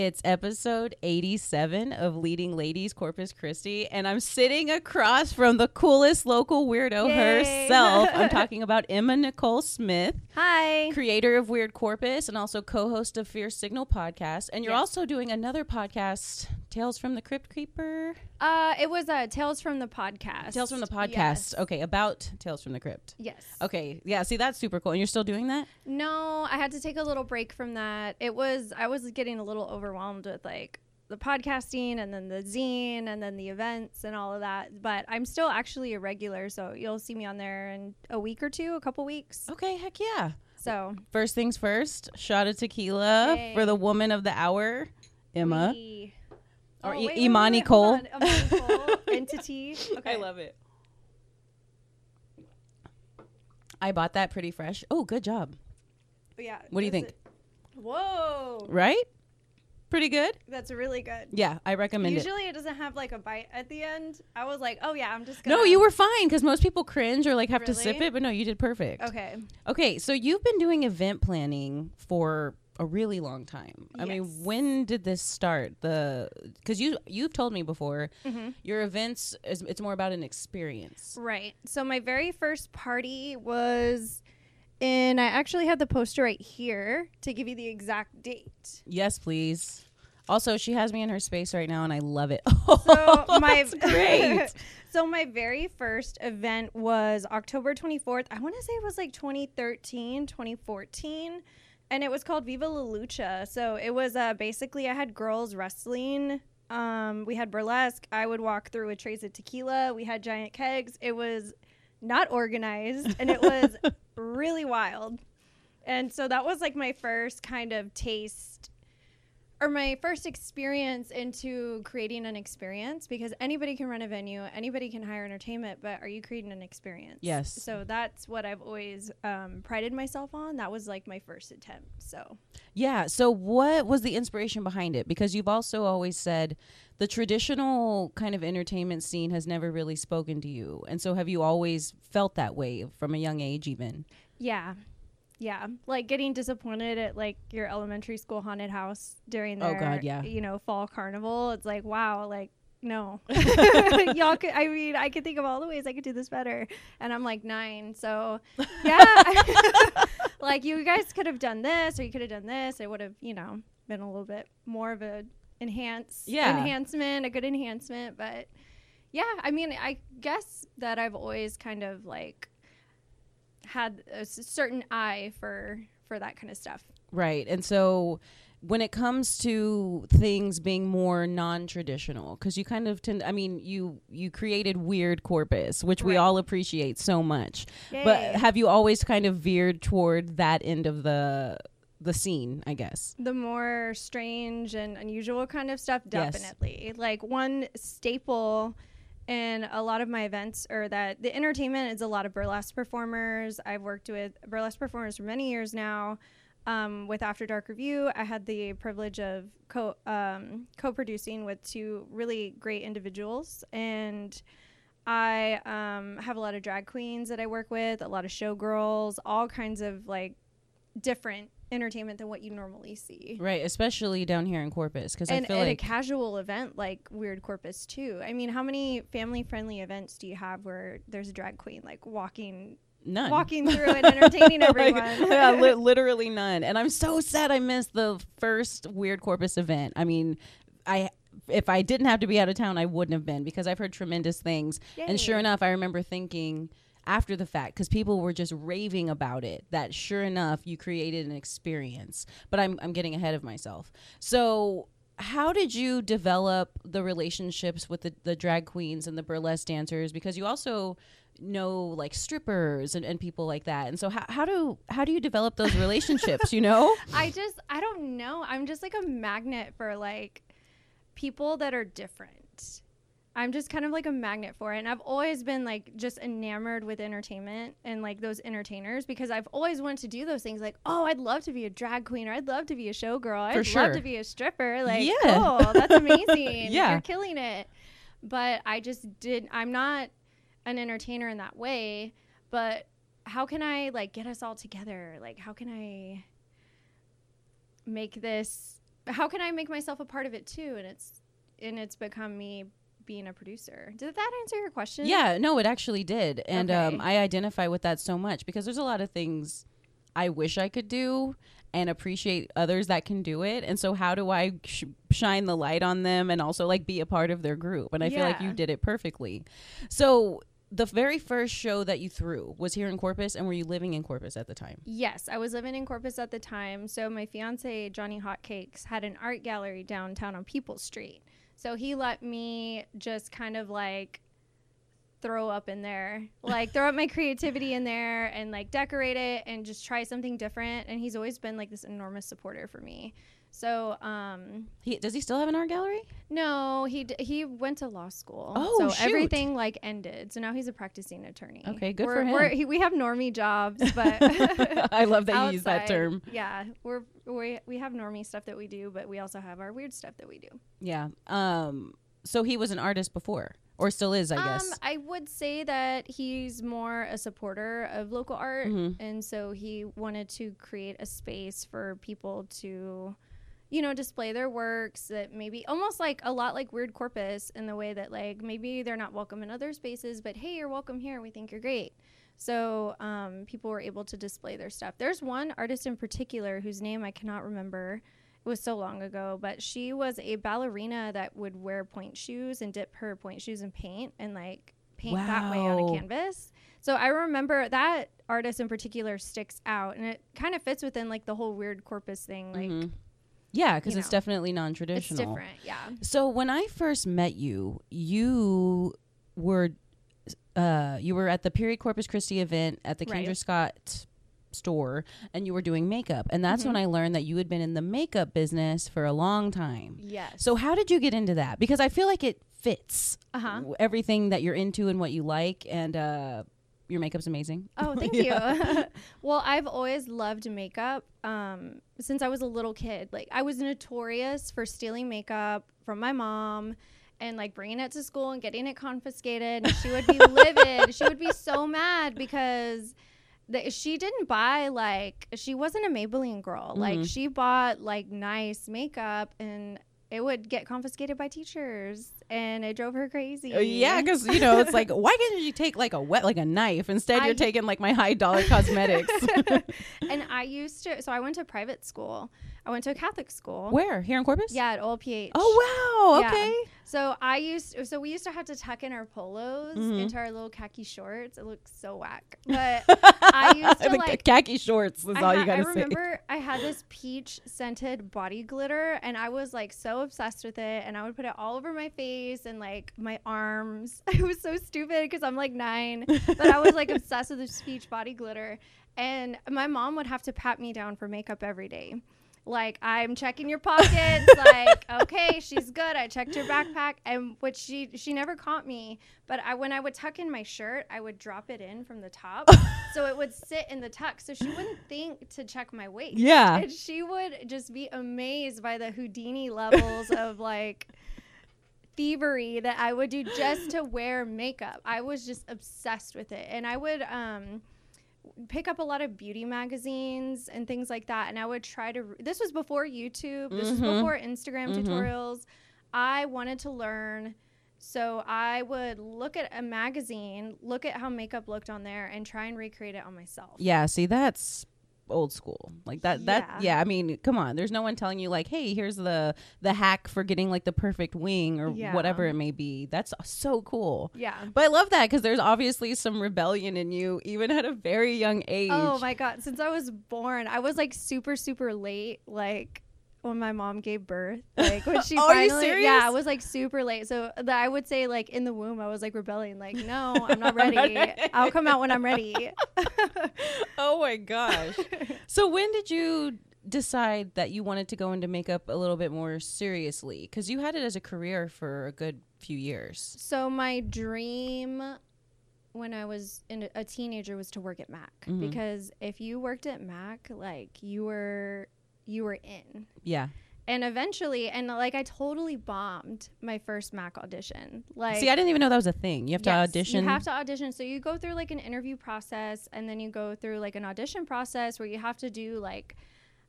It's episode 87 of Leading Ladies Corpus Christi, and I'm sitting across from the coolest local weirdo Yay. herself. I'm talking about Emma Nicole Smith, Hi. creator of Weird Corpus and also co host of Fierce Signal podcast. And you're Yes. also doing another podcast, Tales from the Crypt Creeper? Uh, it was uh, Tales from the podcast. Tales from the podcast. Yes. Okay, about Tales from the Crypt. Yes. Okay, yeah, see, that's super cool. And you're still doing that? No, I had to take a little break from that. It was I was getting a little overwhelmed with like the podcasting and then the zine and then the events and all of that. But I'm still actually a regular, so you'll see me on there in a week or two, a couple weeks. Okay, heck yeah. So First things first, shot of tequila Yay. for the woman of the hour, Emma. we- Or Oh, wait, wait, Imani wait, Cole. on. Imani Cole entity. Okay. I love it. I bought that pretty fresh. Oh, good job. Yeah. What do you think? is- Whoa. Right? Pretty good? That's really good. Yeah, I recommend it. Usually it doesn't have like a bite at the end. I was like, oh yeah, I'm just gonna. No, you were fine because most people cringe or like have to sip Really? it, but no, you did perfect. Okay. Okay, so you've been doing event planning for a really long time. I mean, when did this start? The because you you've told me before Mhm. your events is it's more about an experience. Right. So my very first party was and I actually have the poster right here to give you the exact date. Yes, please. Also, she has me in her space right now, and I love it. So my That's great. so my very first event was October 24th. I want to say it was like 2013, 2014. And it was called Viva La Lucha. So it was uh, basically I had girls wrestling. Um, we had burlesque. I would walk through with trays of tequila. We had giant kegs. It was not organized and it was really wild. And so that was like my first kind of taste or my first experience into creating an experience because anybody can run a venue, anybody can hire entertainment, but are you creating an experience? Yes. So that's what I've always um, prided myself on. That was like my first attempt. So Yeah. So, what was the inspiration behind it? Because you've also always said the traditional kind of entertainment scene has never really spoken to you. And so, have you always felt that way from a young age, even? yeah. Yeah, like getting disappointed at like your elementary school haunted house during the Oh, God, yeah. you know, fall carnival. It's like, wow, like no, y'all could. I mean, I could think of all the ways I could do this better, and I'm like nine, so yeah, like you guys could have done this, or you could have done this. It would have, you know, been a little bit more of a enhance, Yeah. enhancement, a good enhancement. But yeah, I mean, I guess that I've always kind of like had a certain eye for for that kind of stuff. Right. And so, when it comes to things being more non-traditional because you kind of tend i mean you you created weird corpus which we all appreciate so much Yay. but have you always kind of veered toward that end of the the scene i guess the more strange and unusual kind of stuff Yes. definitely like one staple in a lot of my events or that the entertainment is a lot of burlesque performers. I've worked with burlesque performers for many years now. Um, with after dark review i had the privilege of co um, co-producing with two really great individuals. And i um, have a lot of drag queens that i work with a lot of showgirls all kinds of like different entertainment than what you normally see. right especially down here in corpus because i And feel at a casual event like Weird Corpus too. I mean, how many family friendly events do you have where there's a drag queen like walking none walking through and entertaining Like, everyone? yeah, li- literally none. And I'm so sad I missed the first Weird Corpus event. I mean, I if I didn't have to be out of town, I wouldn't have been because I've heard tremendous things. And sure enough, I remember thinking after the fact because people were just raving about it that sure enough you created an experience. But I'm I'm getting ahead of myself. So how did you develop the relationships with the, the drag queens and the burlesque dancers because you also know like strippers and, and people like that and so how, how do how do you develop those relationships you know I just I don't know. I'm just like a magnet for like people that are different. I'm just kind of like a magnet for it. And I've always been like just enamored with entertainment and like those entertainers because I've always wanted to do those things like, oh, I'd love to be a drag queen or I'd love to be a showgirl. I'd sure. love to be a stripper. Like, Yeah. cool. That's amazing. Yeah. You're killing it. But I just did, I'm not an entertainer in that way. But how can I like get us all together? Like, how can I make this how can I make myself a part of it too? And it's and it's become me being a producer. Did that answer your question? Yeah, no, it actually did. And Okay. um, I identify with that so much because there's a lot of things I wish I could do and appreciate others that can do it. And so, how do I sh- shine the light on them and also like be a part of their group? And I feel like you did it perfectly. So, the very first show that you threw was here in Corpus, and were you living in Corpus at the time? Yes, I was living in Corpus at the time. So my fiance Johnny Hotcakes had an art gallery downtown on Peoples Street. So he let me just kind of like throw up in there, like throw up my creativity in there and like decorate it and just try something different. And he's always been like this enormous supporter for me. So um He, does he still have an art gallery? no, he d- he went to law school. Oh, so shoot. everything like ended. So now he's a practicing attorney. Okay, good we're, for him. He, we have normie jobs, but I love that you use that term. Yeah, we're we we have normie stuff that we do, but we also have our weird stuff that we do. Yeah. Um. So he was an artist before, or still is, I guess. Um, I would say that he's more a supporter of local art, Mhm. and so he wanted to create a space for people to, you know, display their works that maybe almost like a lot like Weird Corpus in the way that like maybe they're not welcome in other spaces, but hey, you're welcome here. We think you're great. So um, people were able to display their stuff. There's one artist in particular whose name I cannot remember. It was so long ago, but she was a ballerina that would wear pointe shoes and dip her pointe shoes in paint and like paint that way on a canvas. So I remember that artist in particular sticks out, and it kind of fits within like the whole weird corpus thing. Like Mhm. Yeah, because it's know, definitely it's non-traditional. It's different, yeah. So when I first met you, you were uh, you were at the Period Corpus Christi event at the Right. Kendra Scott store, and you were doing makeup, and that's when Mm-hmm. I learned that you had been in the makeup business for a long time. Yes. So how did you get into that? Because I feel like it fits uh huh. everything that you're into and what you like, and uh, your makeup's amazing. Oh, thank you. well, I've always loved makeup um, since I was a little kid. Like, I was notorious for stealing makeup from my mom and like bringing it to school and getting it confiscated. And she would be livid. She would be so mad because. The, she didn't buy like she wasn't a Maybelline girl. Like Mhm. she bought like nice makeup and it would get confiscated by teachers and it drove her crazy. Uh, yeah, because you know it's like, why can't you take like a wet like a knife instead? I- you're taking like my high dollar cosmetics. and I used to, so I went to private school. I went to a Catholic school. Where here in Corpus? Yeah, at OLPH. Oh wow. Yeah. Okay. So I used, so we used to have to tuck in our polos Mhm. into our little khaki shorts. It looks so whack, but I used to like. khaki shorts is I, all ha- you gotta I say. remember I had this peach scented body glitter, and I was like so obsessed with it. And I would put it all over my face and like my arms. It was so stupid because I'm like nine, but I was like obsessed with this peach body glitter. And my mom would have to pat me down for makeup every day. Like I'm checking your pockets, like okay, she's good. I checked your backpack, and which she she never caught me. But I when I would tuck in my shirt, I would drop it in from the top, so it would sit in the tuck, so she wouldn't think to check my waist. Yeah. and she would just be amazed by the Houdini levels of like thievery that I would do just to wear makeup. I was just obsessed with it, and I would um pick up a lot of beauty magazines and things like that and i would try to this was before youtube this was Mhm. before instagram Mhm. tutorials i wanted to learn so i would look at a magazine look at how makeup looked on there and try and recreate it on myself Yeah, see that's old school. Like that that Yeah. yeah, I mean, come on. There's no one telling you like, "Hey, here's the the hack for getting like the perfect wing or Yeah. whatever it may be." That's so cool. yeah But I love that cuz there's obviously some rebellion in you even at a very young age. Oh my god! Since I was born, I was like super super late. Like when my mom gave birth, like when she Oh, are you finally, serious? yeah, I was like super late. So that I would say like in the womb, I was like rebelling. Like no, I'm not ready. I'll come out when I'm ready. oh my gosh. so when did you decide that you wanted to go into makeup a little bit more seriously? Cuz you had it as a career for a good few years. so my dream when I was in a teenager was to work at Mac Mhm. because if you worked at Mac, like you were you were in. Yeah. And eventually, and like I totally bombed my first Mac audition. Like See, I didn't even know that was a thing. You have to audition. You have to audition. So you go through like an interview process and then you go through like an audition process where you have to do like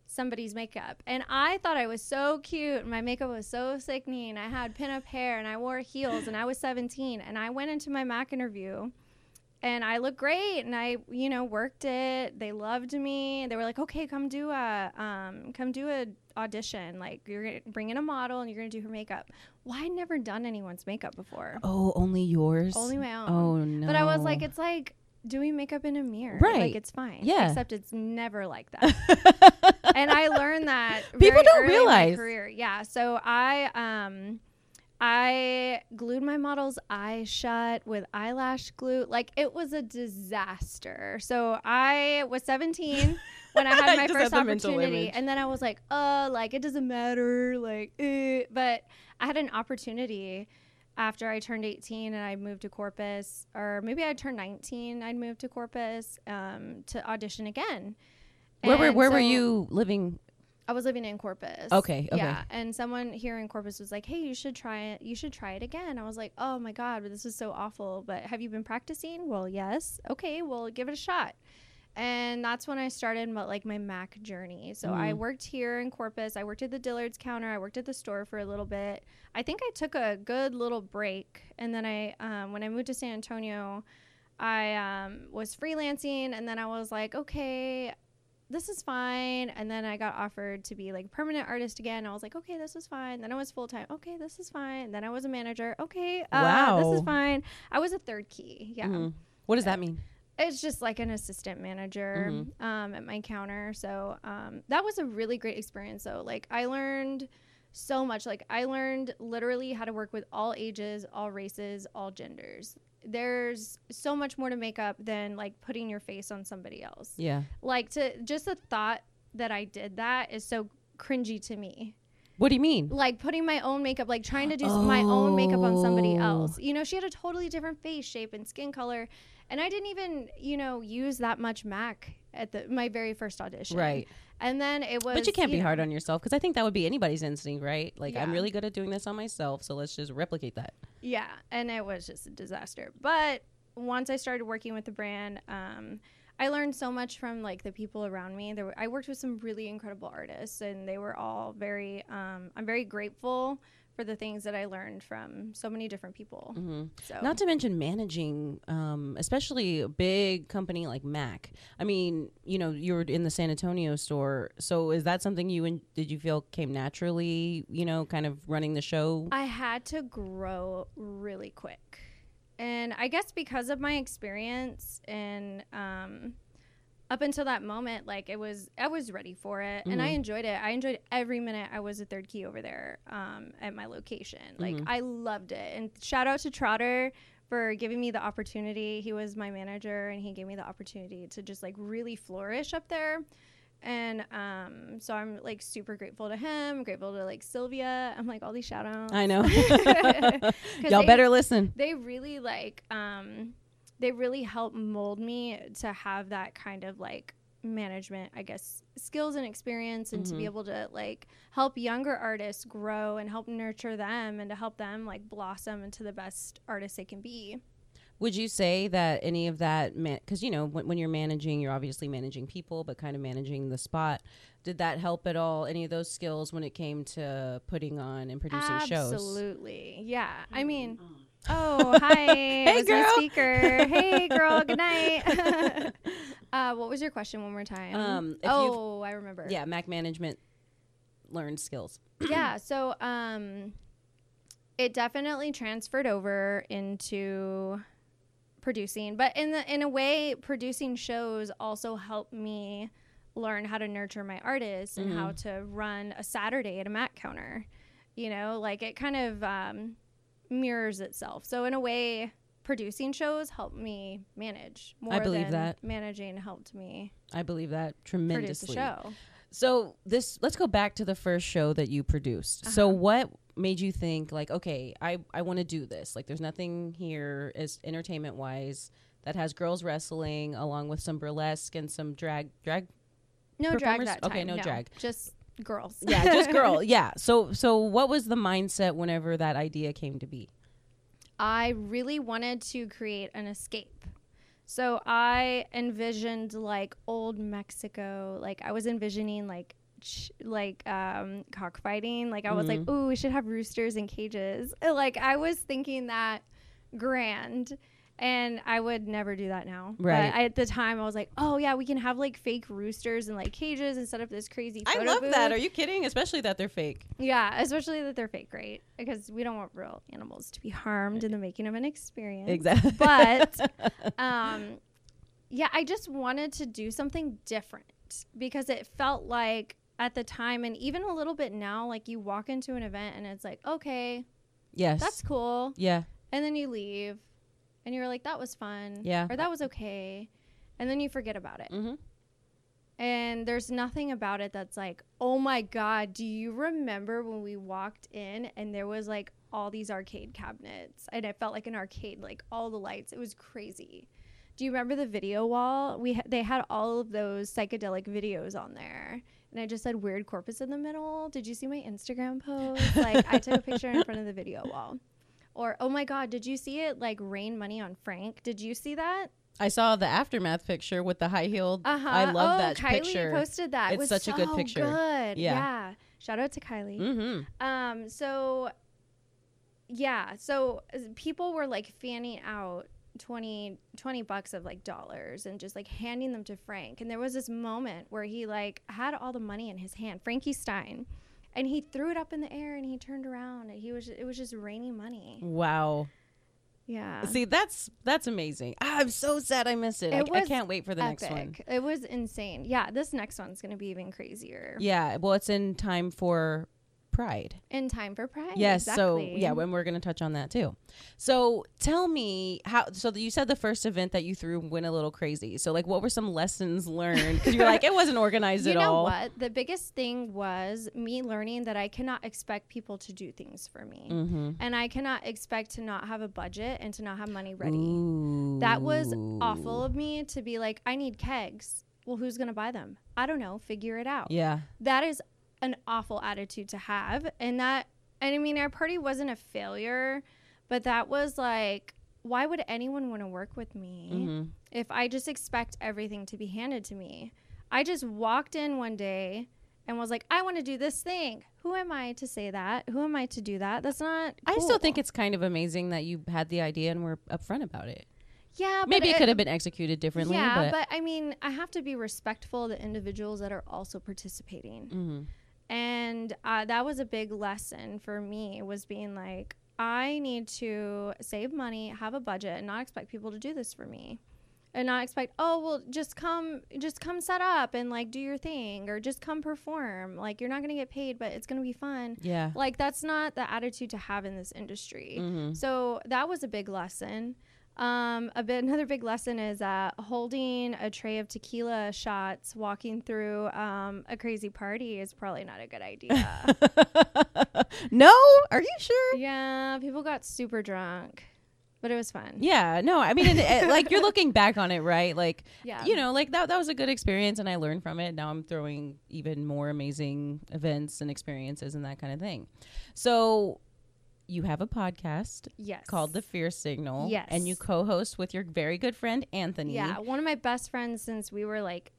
somebody's makeup. And I thought I was so cute. And my makeup was so sickening. I had pinup hair and I wore heels and I was 17. And I went into my Mac interview and I looked great and I, you know, worked it. They loved me. They were like, okay, come do a, um, come do a audition. Like you're gonna bring in a model and you're gonna do her makeup. Well, I'd never done anyone's makeup before. Oh, only yours? Only my own. Oh no. But I was like, it's like doing makeup in a mirror. Right. Like it's fine. Yeah. Except it's never like that. and I learned that People don't early in my realize. career. Yeah. So I um I glued my model's eye shut with eyelash glue. Like it was a disaster. So I was 17 when I had my first had opportunity, and then I was like, oh, like it doesn't matter, like, eh. but I had an opportunity after I turned 18 and I moved to Corpus, or maybe I turned 19, I'd moved to Corpus um, to audition again. where were where were you living? I was living in Corpus. Okay, okay. Yeah, and someone here in Corpus was like, "Hey, you should try it. You should try it again." I was like, "Oh my god, this is so awful." But have you been practicing? Well, yes. Okay, well, give it a shot. And that's when I started my, like my Mac journey. So I Mhm. worked here in Corpus. I worked at the Dillard's counter. I worked at the store for a little bit. I think I took a good little break, and then I, um, when I moved to San Antonio, I um, was freelancing, and then I was like, okay, this is fine. And then I got offered to be like permanent artist again. I was like, okay, this is fine. Then I was full time. Okay, this is fine. Then I was a manager. Okay, uh, this is fine. I was a third key. Yeah, Mhm. What does that mean? it's just like an assistant manager Mm-hmm. um, at my counter. So um, that was a really great experience. Though, like I learned so much. Like I learned literally how to work with all ages, all races, all genders. There's so much more to makeup than like putting your face on somebody else Yeah. like to just the thought that I did that is so cringy to me. What do you mean? Like putting my own makeup, like trying to do s my own makeup on somebody Oh. else. You know, she had a totally different face shape and skin color, and I didn't even, you know, use that much MAC at the my very first audition. Right. And then it was. But you can't be know, hard on yourself because I think that would be anybody's instinct, right? Like I'm really good at doing this on myself, so let's just replicate that. Yeah, and it was just a disaster. But once I started working with the brand, um, I learned so much from like the people around me. There were, I worked with some really incredible artists, and they were all very. Um, I'm very grateful for the things that I learned from so many different people. hmm So Not to mention managing, um, especially a big company like Mac. I mean, you know, you were in the San Antonio store, so is that something you in, did you feel came naturally? You know, kind of running the show. I had to grow really quick. And I guess because of my experience and um, up until that moment, like it was, I was ready for it and I Mhm. enjoyed it. I enjoyed every minute I was a third key over there um, at my location. Like Mhm. I loved it. And shout out to Trotter for giving me the opportunity. He was my manager and he gave me the opportunity to just like really flourish up there. And um, so I'm like super grateful to him, grateful to like Sylvia. I'm like all these shout outs. I know. Y'all they- better listen. They really like um they really help mold me to have that kind of like management, I guess, skills and experience and to be Mhm. able to like help younger artists grow and help nurture them and to help them like blossom into the best artists they can be. Would you say that any of that, because you know, when, when you're managing, you're obviously managing people, but kind of managing the spot. Did that help at all? Any of those skills when it came to putting on and producing shows? Absolutely. Yeah. I mean, oh, hi. hey, was girl. speaker. hey, girl. Good night. uh, what was your question one more time? Um, oh, I remember. Yeah, Mac management learned skills. yeah. So, um, it definitely transferred over into producing, but in the in a way, producing shows also helped me learn how to nurture my artists and how to run a Saturday at a Mac counter. You know, like it kind of um, mirrors itself. So in a way, producing shows helped me manage more believe than that. managing helped me I believe that produce tremendously. a show. So this, let's go back to the first show that you produced. So Uh-huh. what made you think like, okay, I I want to do this? Like, there's nothing here as entertainment wise that has girls wrestling along with some burlesque and some drag drag No drag that time. Okay, no drag. Just girls. yeah, just girl. Yeah. So so what was the mindset whenever that idea came to be? I really wanted to create an escape. So I envisioned like old Mexico. Like I was envisioning like ch- like um cockfighting. Like I was like, Mhm. "Ooh, we should have roosters in cages." Like I was thinking that grand. And I would never do that now. Right. But I, at the time, I was like, "Oh yeah, we can have like fake roosters and like cages and set up this crazy." I photo love that. Are you kidding? Especially that they're fake. Yeah, especially that they're fake, right? Because we don't want real animals to be harmed in the making of an experience. Exactly. But um, yeah, I just wanted to do something different because it felt like at the time and even a little bit now, like you walk into an event and it's like, okay, yes. that's cool. yeah. And then you leave and you're like, that was fun. Yeah. Or that was okay. And then you forget about it. Mm-hmm. And there's nothing about it that's like, oh my God, do you remember when we walked in and there was like all these arcade cabinets? And it felt like an arcade, like all the lights. It was crazy. Do you remember the video wall? We ha- they had all of those psychedelic videos on there, and I just said weird corpus in the middle. Did you see my Instagram post? Like I took a picture in front of the video wall. Or oh my god, did you see it like rain money on Frank? Did you see that? I saw the aftermath picture with the high heeled. Uh huh. I love oh, that Kylie picture. posted that. It was such a good so picture. Good. Yeah. Yeah. Shout out to Kylie. Mm-hmm. Um. So. Yeah. So people were like fanning out 20, 20 bucks of like dollars and just like handing them to Frank. And there was this moment where he like had all the money in his hand, Frankie Stein, and he threw it up in the air and he turned around and he was it was just raining money. Wow. Yeah. See, that's that's amazing. Ah, I'm so sad I missed it. It I, I can't wait for the next one. It was insane. Yeah, this next one's gonna be even crazier. Yeah. Well, it's in time for Pride. In time for Pride. Yes. So yeah, when we're going to touch on that too. So tell me how. So you said the first event that you threw went a little crazy. So like, what were some lessons learned? Because you're like, it wasn't organized you at know all. what? The biggest thing was me learning that I cannot expect people to do things for me. Mm-hmm. And I cannot expect to not have a budget and to not have money ready. That was awful of me to be like, I need kegs. Well, who's going to buy them? I don't know. Figure it out. Yeah. That is an awful attitude to have. And that, and I mean, our party wasn't a failure, but that was like, why would anyone want to work with me? Mm-hmm. if I just expect everything to be handed to me. I just walked in one day and was like, I want to do this thing. Who am I to say that? Who am I to do that? That's not. I still think it's kind of amazing that you had the idea and were upfront about it. yeah. Maybe but it could have been executed differently. Yeah, but, but, I mean, I have to be respectful of the individuals that are also participating, Mhm. And uh, that was a big lesson for me. Was being like, I need to save money, have a budget, and not expect people to do this for me. and not expect oh well just come just come set up and like do your thing or just come perform like you're not gonna get paid but it's gonna be fun yeah. like that's not the attitude to have in this industry Mhm. so that was a big lesson um, a bit another big lesson is uh, holding a tray of tequila shots walking through um, a crazy party is probably not a good idea no, are you sure? yeah people got super drunk but it was fun Yeah, no, I mean, it, it- like you're looking back on it, right? Like, yeah you know, like that that was a good experience, and I learned from it. Now I'm throwing even more amazing events and experiences and that kind of thing. So, you have a podcast yes called The Fear Signal, Yes. and you co-host with your very good friend Anthony. yeah one of my best friends since we were like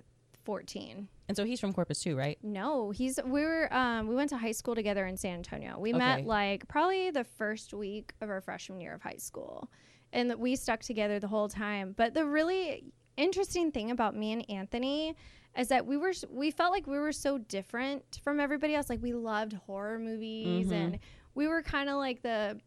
14 and so he's from Corpus too, right? No, he's we were um we went to high school together in San Antonio. We Okay. met like probably the first week of our freshman year of high school. And we stuck together the whole time. But the really interesting thing about me and Anthony is that we were we felt like we were so different from everybody else. Like we loved horror movies Mhm. and we were kind of like the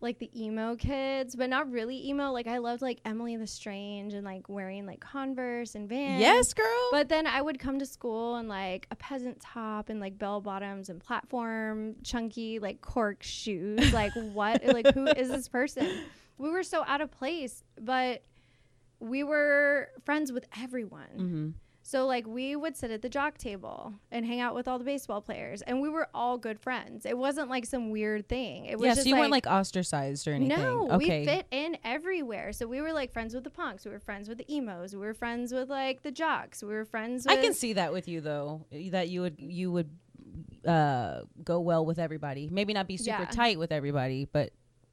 like the emo kids, but not really emo. Like I loved like Emily the Strange and like wearing like Converse and Vans. Yes, girl. But then I would come to school in like a peasant top and like bell bottoms and platform chunky like cork shoes. Like what? like who is this person? We were so out of place, but we were friends with everyone. hmm So like we would sit at the jock table and hang out with all the baseball players, and we were all good friends. It wasn't like some weird thing. It was Yeah, just so you weren't like ostracized or anything. no, okay. we fit in everywhere. So we were like friends with the punks. We were friends with the emos. We were friends with like the jocks. We were friends. With, I can see that with you though, that you would you would uh, go well with everybody. Maybe not be super Yeah. tight with everybody, but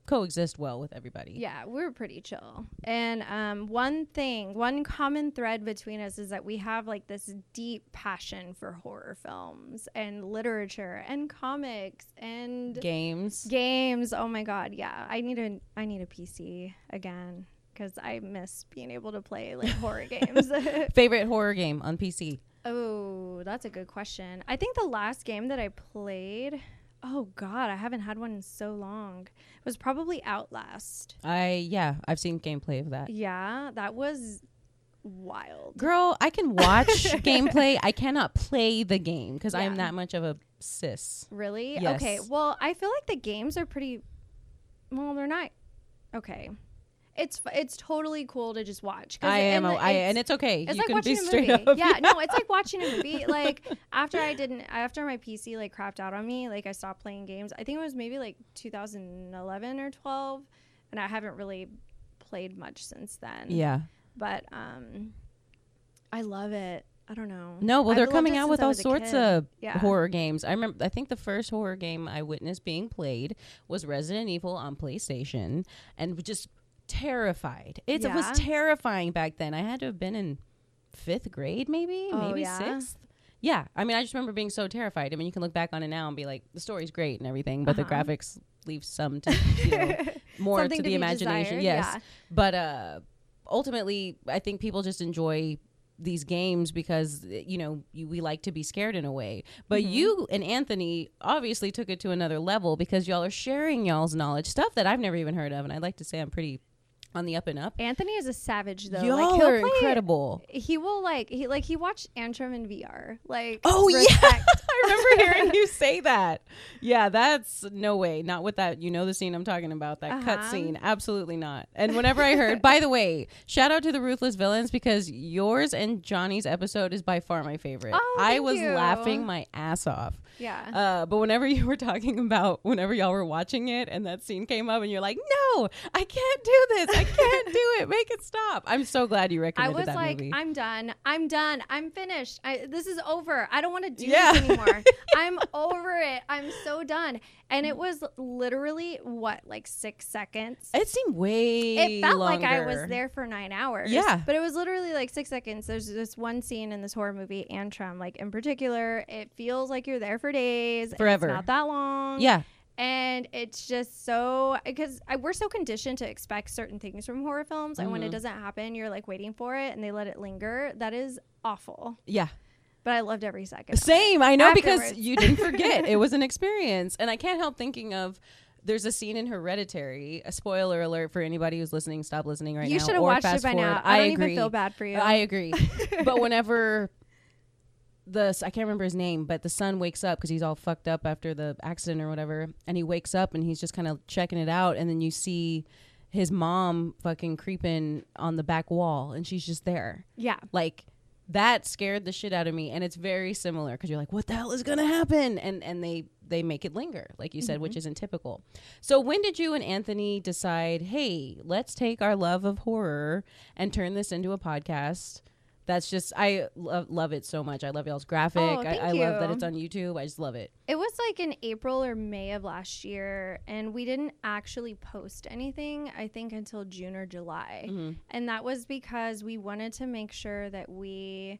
coexist well with everybody. Yeah, we're pretty chill. And um, one thing, one common thread between us is that we have like this deep passion for horror films and literature and comics and Games. games. Oh my god, yeah. I need a I need a PC again because I miss being able to play like horror games. Favorite horror game on PC. oh, that's a good question. I think the last game that I played. Oh God, I haven't had one in so long. It was probably Outlast. I yeah, I've seen gameplay of that. Yeah, that was wild. Girl, I can watch gameplay. I cannot play the game because I am that much of a sis. Really? Yes. Okay. Well, I feel like the games are pretty. Well, they're not. Okay. It's it's totally cool to just watch. I am, in a, the- I, it's- and it's okay. it's you like can watching be a straight movie. up. Yeah, no, it's like watching a movie. Like after I didn't, after my PC like crapped out on me, like I stopped playing games. I think it was maybe like 2011 or 12, and I haven't really played much since then. yeah. but um, I love it. I don't know. No, well, I've they're coming out with all sorts of Yeah. horror games. I remember. I think the first horror game I witnessed being played was Resident Evil on PlayStation, and we just terrified. It Yeah. was terrifying back then. I had to have been in fifth grade, maybe, Oh, maybe yeah? sixth. Yeah, I mean, I just remember being so terrified. I mean, you can look back on it now and be like, the story's great and everything, but the Uh-huh. graphics leave some to you know more to to the imagination. desired, yes, yeah. but uh, ultimately, I think people just enjoy these games because you know you, we like to be scared in a way. But Mm-hmm. you and Anthony obviously took it to another level because y'all are sharing y'all's knowledge, stuff that I've never even heard of, and I'd like to say I'm pretty on the up and up. Anthony is a savage though. y'all like, are play- incredible. He will like he like he watched Antrum in VR. Like Oh yeah. I remember hearing you say that. Yeah, that's no way. Not with that. You know the scene I'm talking about. That cut Uh-huh. scene. Absolutely not. And whenever I heard, by the way, shout out to the Ruthless Villains because yours and Johnny's episode is by far my favorite. Oh, I was you. laughing my ass off. Yeah. Uh, but whenever you were talking about whenever y'all were watching it and that scene came up and you're like, no, I can't do this. I can't do it. Make it stop. I'm so glad you recognized. I was that like, movie. I'm done. I'm done. I'm finished. I, this is over. I don't want to do Yeah. this anymore. I'm over it. I'm so done. And it was literally what, like six seconds? it seemed way It felt like I was there for nine hours. Yeah. But it was literally like six seconds. There's this one scene in this horror movie, Antrum, like in particular, it feels like you're there for days. Forever. It's not that long. Yeah. and it's just so because I, we're so conditioned to expect certain things from horror films and when it Mhm. doesn't happen you're like waiting for it and they let it linger that is awful Yeah. But i loved every second. Same. I know because you didn't forget. it was an experience. And I can't help thinking of there's a scene in Hereditary. A spoiler alert for anybody who's listening. Stop listening right you now. You should have watched it by forward. now i, don't agree. even feel bad for you I agree. but whenever the I can't remember his name, but the son wakes up because he's all fucked up after the accident or whatever, and he wakes up and he's just kind of checking it out, and then you see his mom fucking creeping on the back wall, and she's just there, yeah like. That scared the shit out of me, and it's very similar because you're like, "What the hell is gonna happen?" And and they they make it linger, like you said, which mm-hmm. isn't typical. So when did you and Anthony decide, hey, let's take our love of horror and turn this into a podcast? That's just I lo- love it so much. I love y'all's graphic. Oh, I, I love that it's on YouTube. I just love it. it was like in april or may of last year and we didn't actually post anything i think until june or july Mhm. And that was because we wanted to make sure that we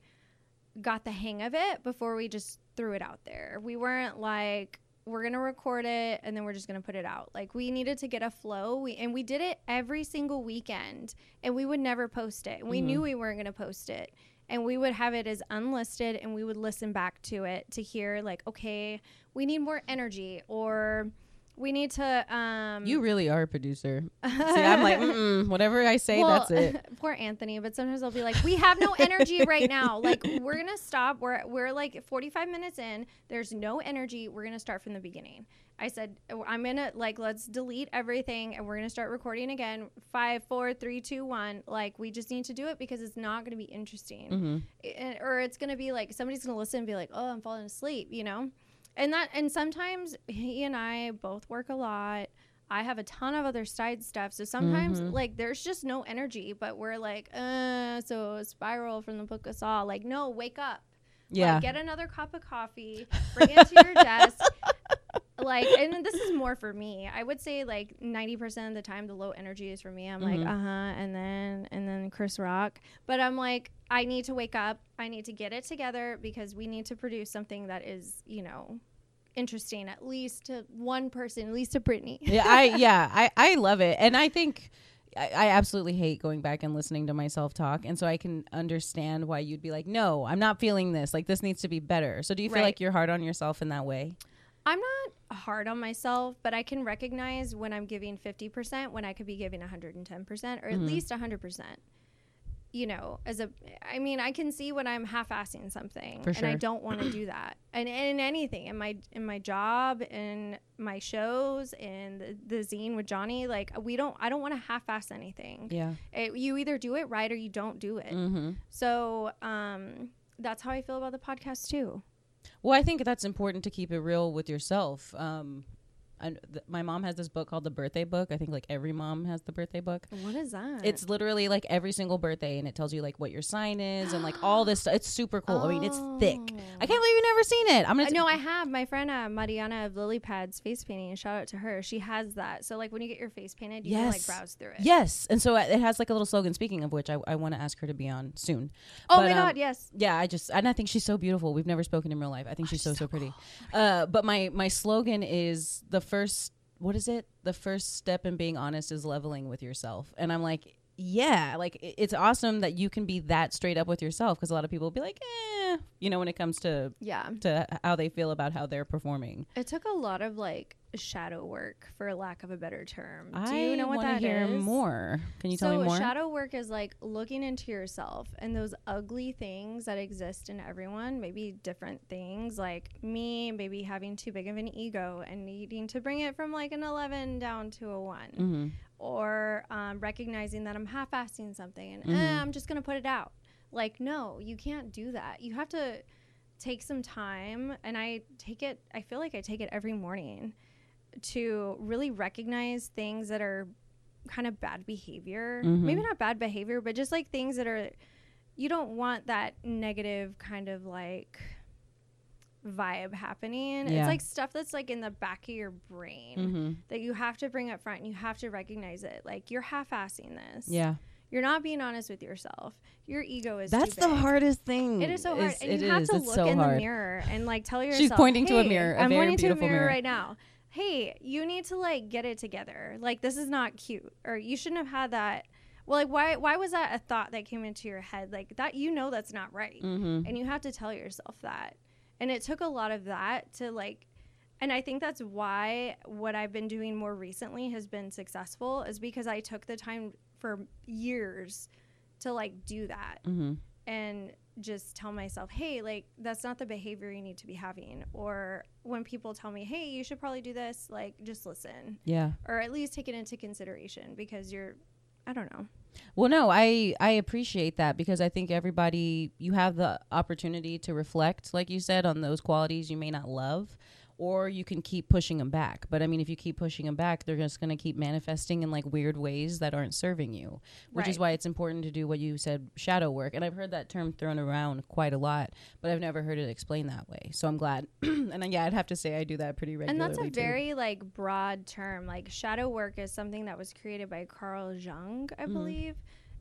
got the hang of it before we just threw it out there. We weren't like, we're going to record it and then we're just going to put it out. Like we needed to get a flow. We and we did it every single weekend and we would never post it. We Mhm. knew we weren't going to post it. And we would have it as unlisted and we would listen back to it to hear like, okay, we need more energy or we need to um You really are a producer. See, I'm like, whatever I say, well, that's it. poor Anthony, but sometimes I'll be like, "We have no energy right now. Like, we're gonna stop. We're we're like 45 minutes in. There's no energy. We're gonna start from the beginning." I said, "I'm gonna like let's delete everything and we're gonna start recording again. Five, four, three, two, one. Like, we just need to do it because it's not gonna be interesting, hmm I- or it's gonna be like somebody's gonna listen and be like, "Oh, I'm falling asleep," you know." And that and sometimes he and I both work a lot. I have a ton of other side stuff. So sometimes Mhm. like there's just no energy, but we're like, uh, so spiral from the book of Saw. Like, no, wake up. Yeah. Like, get another cup of coffee, bring it to your desk. like and this is more for me i would say like 90% of the time the low energy is for me i'm like Mhm. uh-huh and then and then chris rock but i'm like i need to wake up i need to get it together because we need to produce something that is you know interesting at least to one person at least to brittany yeah, I yeah, I I love it, and I think I, I absolutely hate going back and listening to myself talk, and so I can understand why you'd be like, no, I'm not feeling this. Like this needs to be better. So do you feel Right. like you're hard on yourself in that way? i'm not hard on myself but i can recognize when i'm giving 50% when i could be giving 110% or at Mhm. least 100% you know as a i mean i can see when i'm half-assing something For and i don't want to do that and in anything in my in my job in my shows in the, the zine with johnny like we don't i don't want to half-ass anything Yeah. it, you either do it right or you don't do it Mm-hmm. so um that's how i feel about the podcast too Well, I think that's important to keep it real with yourself. Um, and th- my mom has this book called the Birthday Book. I think like every mom has the Birthday Book. what is that It's literally like every single birthday, and it tells you like what your sign is and like all this. stuff. It's super cool. I mean, it's thick. I can't believe you've never seen it. I'm Uh, gonna. no, I have my friend uh, Mariana of Lily Pads face painting. Shout out to her. She has that. So like when you get your face painted, you can like browse through it. Yes, and so it has like a little slogan. Speaking of which, I, I want to ask her to be on soon. Oh But, my um, god, yes. Yeah, I just and I think she's so beautiful. We've never spoken in real life. I think she's so so, pretty. Uh, but my my slogan is the first. What is it? The first step in being honest is leveling with yourself. And I'm like, yeah, like it's awesome that you can be that straight up with yourself because a lot of people will be like, eh, you know, when it comes to Yeah. to how they feel about how they're performing. It took a lot of like shadow work, for lack of a better term. Do I you know what that hear is? more. Can you so tell me more? shadow work is like looking into yourself and those ugly things that exist in everyone maybe different things like me maybe having too big of an ego and needing to bring it from like an 11 down to a 1 mm-hmm. or um, recognizing that i'm half-assing something and Mhm. eh, i'm just gonna put it out like no you can't do that you have to take some time and i take it i feel like i take it every morning to really recognize things that are kind of bad behavior Mhm. maybe not bad behavior but just like things that are you don't want that negative kind of like vibe happening Yeah. it's like stuff that's like in the back of your brain Mm-hmm. that you have to bring up front and you have to recognize it like you're half-assing this Yeah, you're not being honest with yourself your ego is that's the hardest thing. it is so hard Is- and it you have is. to look so in hard. the mirror and like tell yourself She's pointing to a "Hey," mirror, i'm pointing to a mirror, mirror. right now hey you need to like get it together like this is not cute or you shouldn't have had that well like why why was that a thought that came into your head like that you know that's not right Mm-hmm. and you have to tell yourself that and it took a lot of that to like and i think that's why what i've been doing more recently has been successful is because i took the time for years to like do that Mm-hmm. and just tell myself hey like that's not the behavior you need to be having or when people tell me hey you should probably do this like just listen Yeah. or at least take it into consideration because you're i don't know Well, no, I I appreciate that because I think everybody you have the opportunity to reflect, like you said, on those qualities you may not love, or you can keep pushing them back. But I mean, if you keep pushing them back, they're just going to keep manifesting in like weird ways that aren't serving you. Which is why it's important to do what you said, shadow work. And I've heard that term thrown around quite a lot, but I've never heard it explained that way. So I'm glad. and yeah, I'd have to say I do that pretty regularly. and that's a too. very like broad term like shadow work is something that was created by carl jung i Mhm. believe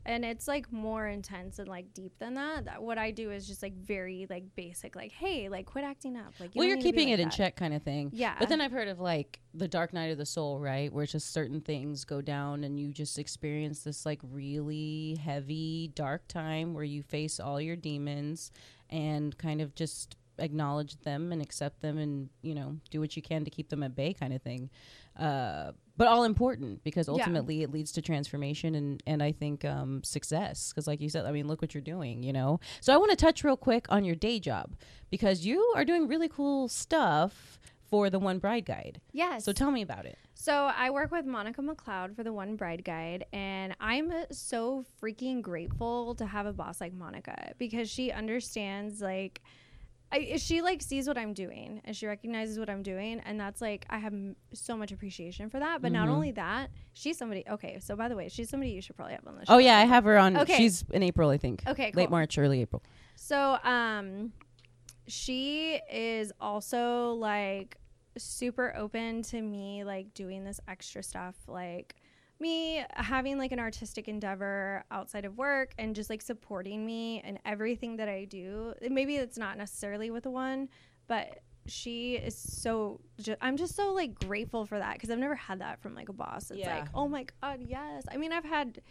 and it's like more intense and like deep than that. that what i do is just like very like basic like hey like quit acting up like you well, you're need to be keeping like it in check, kind of thing. yeah But then I've heard of like the dark night of the soul, right? Where it's just certain things go down and you just experience this like really heavy, dark time where you face all your demons and kind of just acknowledge them and accept them and, you know, do what you can to keep them at bay kind of thing. Uh, but all important because Yeah. ultimately it leads to transformation and, and I think um, success. Because, like you said, I mean, look what you're doing, you know? So I want to touch real quick on your day job because you are doing really cool stuff for the One Bride Guide. yes So tell me about it. So I work with Monica McLeod for the One Bride Guide, and I'm so freaking grateful to have a boss like Monica because she understands like. I, she like sees what I'm doing and she recognizes what I'm doing and that's like I have m- so much appreciation for that but not Mhm. only that she's somebody okay so by the way she's somebody you should probably have on the show Oh yeah, I have her on. Okay. She's in April, I think. okay Late. March, early April. So, um, she is also like super open to me like doing this extra stuff like me having like an artistic endeavor outside of work and just like supporting me and everything that I do. Maybe it's not necessarily with the one, but she is so ju- I'm just so like grateful for that because I've never had that from like a boss. It's Yeah. like, oh my god, yes. I mean, I've had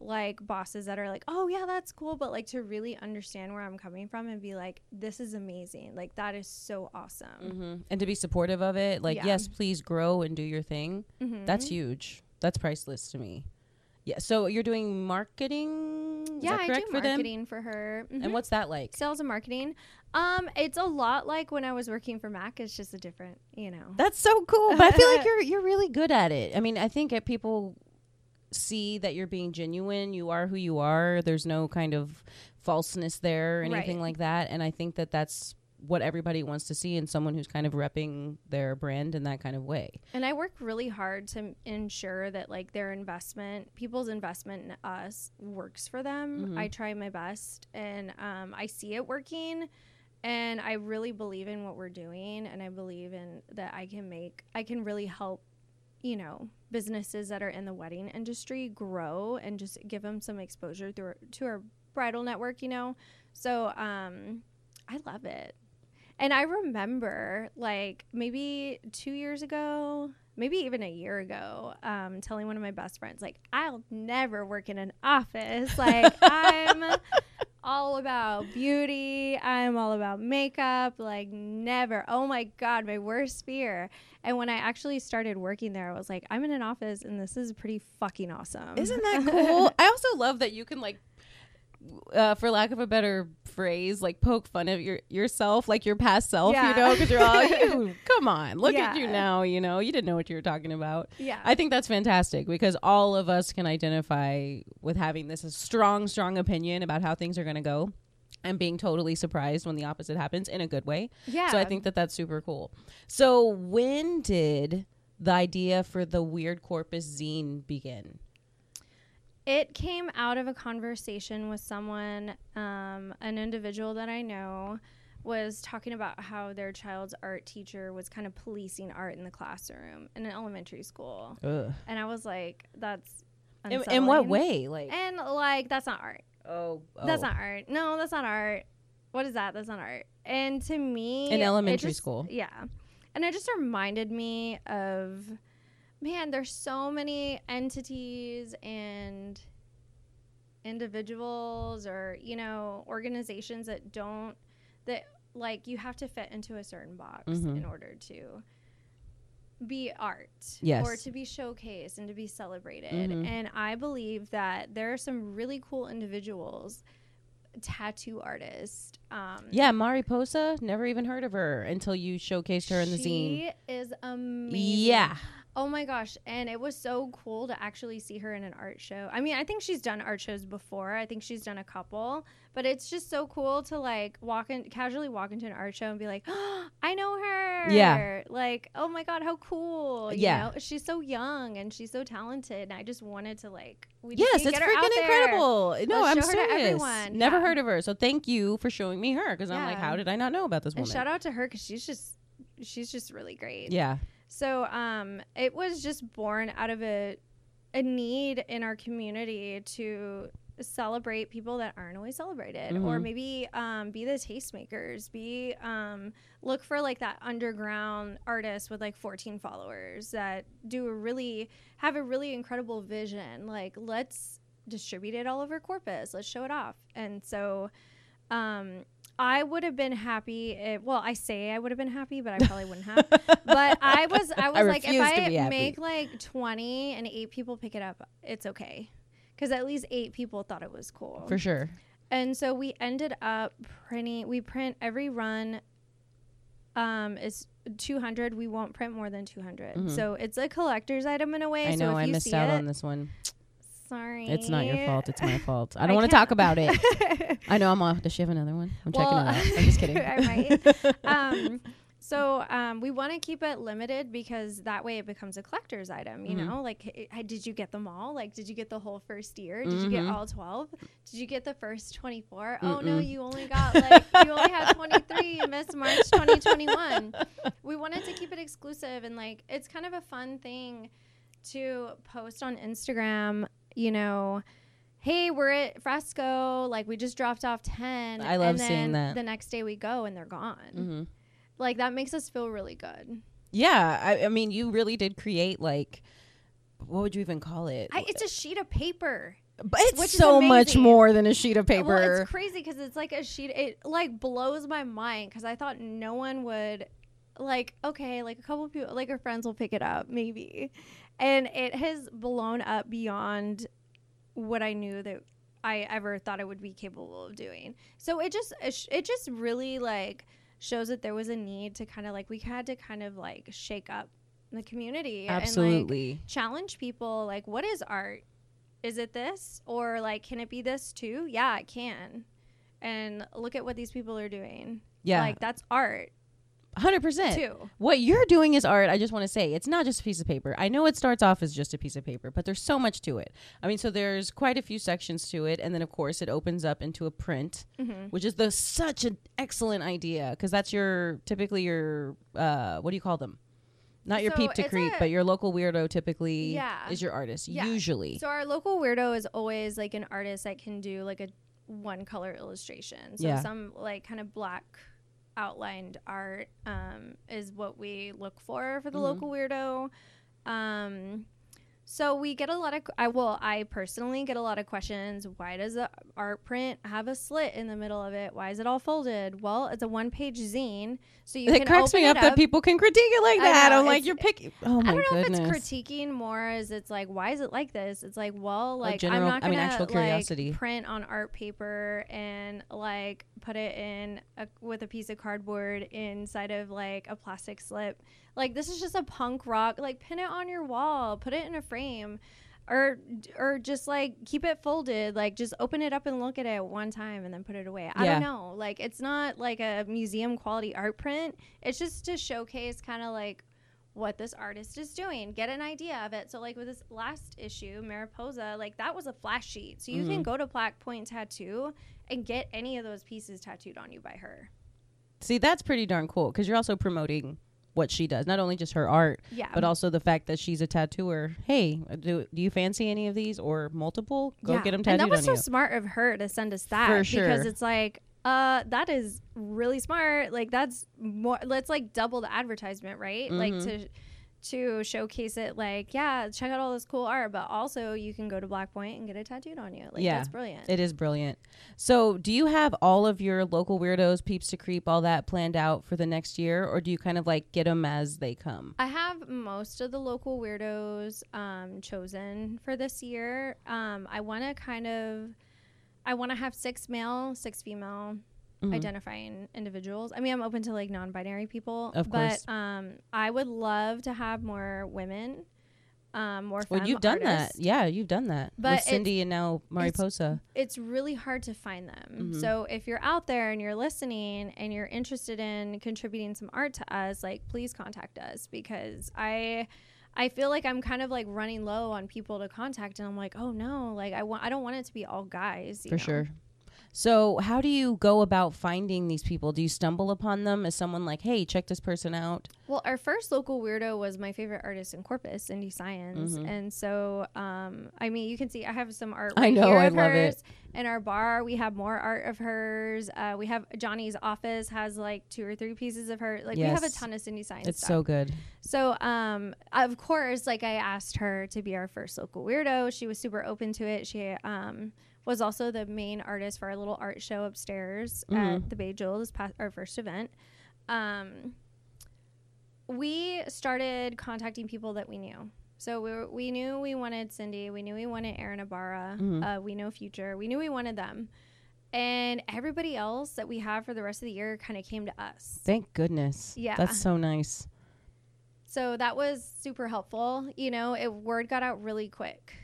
like bosses that are like, "Oh yeah, that's cool," but like to really understand where I'm coming from and be like, "This is amazing." Like that is so awesome. hmm And to be supportive of it, like Yeah. yes, please grow and do your thing. Mhm. That's huge. That's priceless to me. Yeah. So you're doing marketing. Yeah, I do for them? marketing for her. And Mhm. what's that like? sales and marketing? Um, it's a lot like when I was working for Mac. It's just a different, you know. That's so cool. But I feel like you're you're really good at it. I mean, I think if people see that you're being genuine, you are who you are. There's no kind of falseness there or anything Right. like that. And I think that that's what everybody wants to see in someone who's kind of repping their brand in that kind of way. And I work really hard to m- ensure that like their investment, people's investment in us works for them. Mhm. I try my best and um, I see it working and I really believe in what we're doing and I believe in that I can make I can really help you know businesses that are in the wedding industry grow and just give them some exposure through our, to our bridal network, you know. So um I love it. And I remember, like, maybe two years ago, maybe even a year ago, um, telling one of my best friends, like, I'll never work in an office. Like, I'm all about beauty. I'm all about makeup. Like, never. Oh my God, my worst fear. And when I actually started working there, I was like, I'm in an office and this is pretty fucking awesome. Isn't that cool? I also love that you can like uh, for lack of a better phrase, like poke fun of your yourself, like your past self, Yeah. you know, because you're all, you, come on, look at you now, you know, you didn't know what you were talking about. yeah. I think that's fantastic because all of us can identify with having this strong, strong opinion about how things are going to go and being totally surprised when the opposite happens in a good way. yeah. So I think that that's super cool. So when did the idea for the Weird Corpus zine begin? It came out of a conversation with someone, um, an individual that I know was talking about how their child's art teacher was kind of policing art in the classroom in an elementary school. Ugh. And I was like, that's In, in what way? Like, And like, that's not art. oh, That's oh. not art. No, that's not art. What is that? That's not art. And to me, In elementary just- school. Yeah. And it just reminded me of, man, there's so many entities and individuals or, you know, organizations that don't, that like you have to fit into a certain box Mhm. in order to be art Yes. or to be showcased and to be celebrated. Mhm. And I believe that there are some really cool individuals, tattoo artists. Um, Yeah, Mariposa. Never even heard of her until you showcased her in the zine. She is amazing. Yeah. Oh my gosh. And it was so cool to actually see her in an art show. I mean, I think she's done art shows before. I think she's done a couple, but it's just so cool to like walk in casually walk into an art show and be like, oh, I know her. Yeah. Like, oh my God, how cool. You Yeah. know? She's so young and she's so talented. And I just wanted to like, we just Yes, it's freaking there. incredible. No, Let's I'm serious. Never Yeah. heard of her, so thank you for showing me her because I'm like, how did I not know about this And shout out to her because she's just, she's just really great. yeah, So um, it was just born out of a a need in our community to celebrate people that aren't always celebrated, or Mhm. maybe um, be the tastemakers. Be um, look for like that underground artist with like 14 followers that do a really have a really incredible vision. Like let's distribute it all over Corpus. Let's show it off. And so. Um, I would have been happy. If, well, I say I would have been happy, but I probably wouldn't have but I was I was I like if refuse to be I make like 20 and 8 people pick it up it's okay cuz at least 8 people thought it was cool. for sure. And so we ended up printing we print every run um is 200 we won't print more than 200. Mhm. So it's a collector's item in a way I so know if I you missed see out it, on this one. Sorry. It's not your fault. It's my fault. I don't want to talk about it. I know I'm off. Does she have another one? I'm checking Well, it out. I'm just kidding. I might. um, So um, we want to keep it limited because that way it becomes a collector's item. You Mhm. know, like h- did you get them all? Like, did you get the whole first year? Did you get Mhm. all twelve? Did you get the first twenty four? Oh no, you only got like you only had twenty three. You missed March twenty twenty one. We wanted to keep it exclusive and like it's kind of a fun thing to post on Instagram. You know. Hey, we're at Fresco. Like we just dropped off ten. I love and seeing that. The next day we go and they're gone hmm like that makes us feel really good. Yeah, I, I mean, you really did create like, what would you even call it? I, it's a sheet of paper. but it's so much more than a sheet of paper. Well, it's crazy because it's like a sheet. It like blows my mind because I thought no one would like. Okay, like a couple of people, like our friends will pick it up maybe, and it has blown up beyond what I knew that I ever thought I would be capable of doing. So it just it just really like shows that there was a need to kind of like we had to kind of like shake up the community and like Absolutely. challenge people like what is art? Is it this? Or like can it be this too? Yeah it can. And look at what these people are doing. Yeah, like that's art hundred percent. What you're doing is art. I just want to say it's not just a piece of paper. I know it starts off as just a piece of paper, but there's so much to it. I mean, so there's quite a few sections to it, and then of course it opens up into a print, mm-hmm. which is the such an excellent idea because that's your typically your uh, what do you call them? Not your So peep to creep, but your local weirdo typically Yeah. is your artist. Yeah. Usually, so our local weirdo is always like an artist that can do like a one color illustration so Yeah. some like kind of black outlined art um, is what we look for for the Mhm. local weirdo um, so we get a lot of i well i personally get a lot of questions why does the art print have a slit in the middle of it why is it all folded well it's a one page zine so you it can cracks open me it cracks me up, that people can critique it like I that. know, I'm like, you're picking. Oh my I don't know goodness. if it's critiquing more as it's like, why is it like this? It's like, well, like general- I'm not gonna mean, actual like, print on art paper and like put it in a, with a piece of cardboard inside of like a plastic slip. Like this is just a punk rock. Like pin it on your wall, put it in a frame. Or, or just like keep it folded like just open it up and look at it one time and then put it away i Yeah. don't know like it's not like a museum quality art print it's just to showcase kind of like what this artist is doing get an idea of it so like with this last issue mariposa like that was a flash sheet so you can Mhm. go to black point tattoo and get any of those pieces tattooed on you by her See, that's pretty darn cool because you're also promoting what she does, not only just her art, yeah but also the fact that she's a tattooer. Hey, do, do you fancy any of these or multiple? Go Yeah. get them tattooed. and that was so you. smart of her to send us that For because it's like uh that is really smart like that's more let's like double the advertisement right like Mhm. to to showcase it like yeah check out all this cool art but also you can go to black point and get it tattooed on you like Yeah. that's brilliant It is brilliant. So, do you have all of your local weirdos, peeps to creep, all that planned out for the next year, or do you kind of like get them as they come? I have most of the local weirdos um, chosen for this year. Um, I want to kind of, I want to have six male, six female Mhm. identifying individuals. I mean, I'm open to like non-binary people, Of but course. um, I would love to have more women, um, more. Well, you've done artists. that. Yeah, you've done that But with Cindy and now Mariposa. it's really hard to find them. Mhm. So if you're out there and you're listening and you're interested in contributing some art to us, like please contact us because I I feel like I'm kind of like running low on people to contact and I'm like, "Oh no, like I want I don't want it to be all guys." you For know? sure. So, how do you go about finding these people? Do you stumble upon them as someone like, "Hey, check this person out"? Well, our first local weirdo was my favorite artist in Corpus, Cindy Science, Mhm. and so um, I mean, you can see I have some art. I know, I of love it. hers. In our bar, we have more art of hers. Uh, we have Johnny's office has like two or three pieces of her. Like we have a ton of Cindy Science. It's stuff. so good. So, um, of course, like I asked her to be our first local weirdo. She was super open to it. She um, was also the main artist for our little art show upstairs Mhm. at the Bay Jewel, this past, our first event. Um, we started contacting people that we knew. So we, were, we knew we wanted Cindy. We knew we wanted Aaron Ibarra. Mhm. Uh, we know Future. We knew we wanted them. And everybody else that we have for the rest of the year kind of came to us. Thank goodness. Yeah. That's so nice. So that was super helpful. You know, it word got out really quick.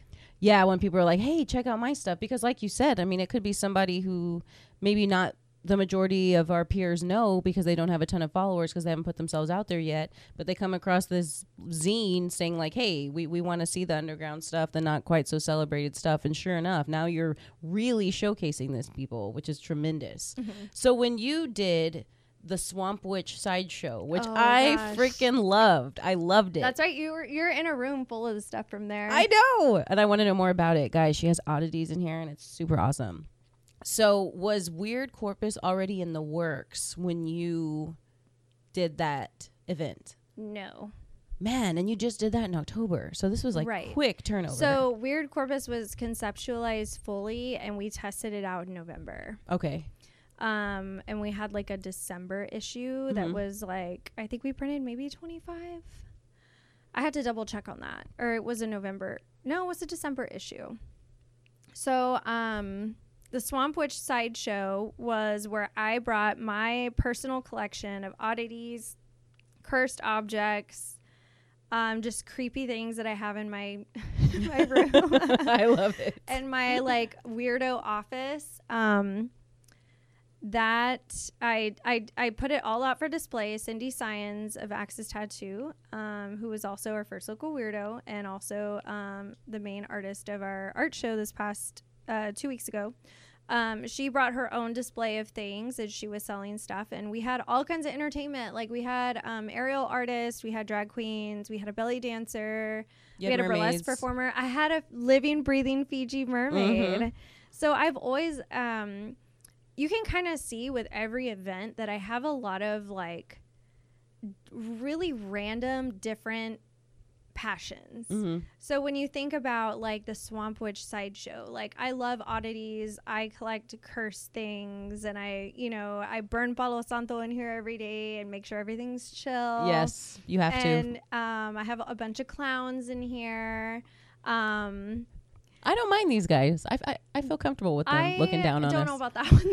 Yeah, when people are like, "Hey, check out my stuff," because like you said, I mean, it could be somebody who maybe not the majority of our peers know because they don't have a ton of followers because they haven't put themselves out there yet. But they come across this zine saying like, "Hey, we we want to see the underground stuff, the not quite so celebrated stuff." And sure enough, now you're really showcasing this people, which is tremendous. Mm-hmm. So when you did the Swamp Witch sideshow, which Oh, I gosh. freaking loved, I loved it. That's right. You were you're in a room full of the stuff from there. I know. And I want to know more about it. Guys, she has oddities in here and it's super awesome. So, was Weird Corpus already in the works when you did that event? no. Man, and you just did that in October. So, this was like Right. quick turnover. So Weird Corpus was conceptualized fully, and we tested it out in November. okay. Um, and we had like a December issue that Mhm. was like I think we printed maybe twenty five. I had to double check on that, or it was a November. No, it was a December issue. So, um, the Swamp Witch sideshow was where I brought my personal collection of oddities, cursed objects, um, just creepy things that I have in my my room I love it. and my like weirdo office um that I, I I put it all out for display. Cindy Science of Axis Tattoo, um, who was also our first local weirdo and also um, the main artist of our art show this past uh, two weeks ago. Um, she brought her own display of things and she was selling stuff and we had all kinds of entertainment like we had um, aerial artists we had drag queens we had a belly dancer You we had a burlesque performer. I had a living, breathing Fiji mermaid. Mhm. So I've always, um, you can kind of see with every event that I have a lot of like really random, different passions. Mhm. So when you think about like the Swamp Witch sideshow, like I love oddities. I collect cursed things, and I, you know, I burn Palo Santo in here every day and make sure everything's chill Yes, you have to. and um, I have a bunch of clowns in here. Um, I don't mind these guys. I, I, I feel comfortable with them I looking down on us. I don't know about that one.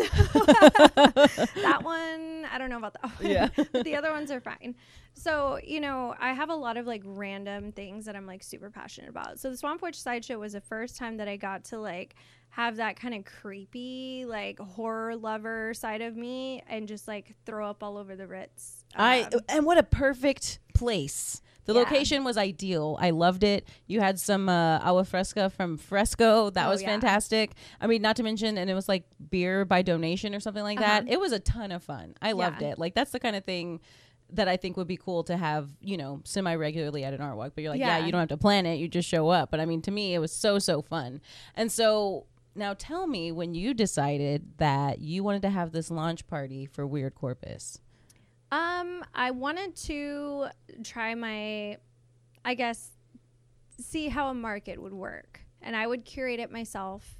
though. that one, I don't know about that one. Yeah. The other ones are fine. So you know, I have a lot of like random things that I'm like super passionate about. So the Swamp Witch sideshow was the first time that I got to like have that kind of creepy like horror lover side of me and just like throw up all over the Ritz. I Um, and what a perfect place. The Yeah. location was ideal. I loved it. You had some uh, agua fresca from Fresco. That Oh, was yeah. fantastic. I mean, not to mention, and it was like beer by donation or something like that. Uh-huh. It was a ton of fun. I loved it. Like that's the kind of thing that I think would be cool to have, you know, semi regularly at an art walk. But you're like, yeah. Yeah. you don't have to plan it. You just show up. But I mean, to me, it was so so fun. And so now tell me when you decided that you wanted to have this launch party for Weird Corpus. Um, I wanted to try my, I guess, see how a market would work, and I would curate it myself.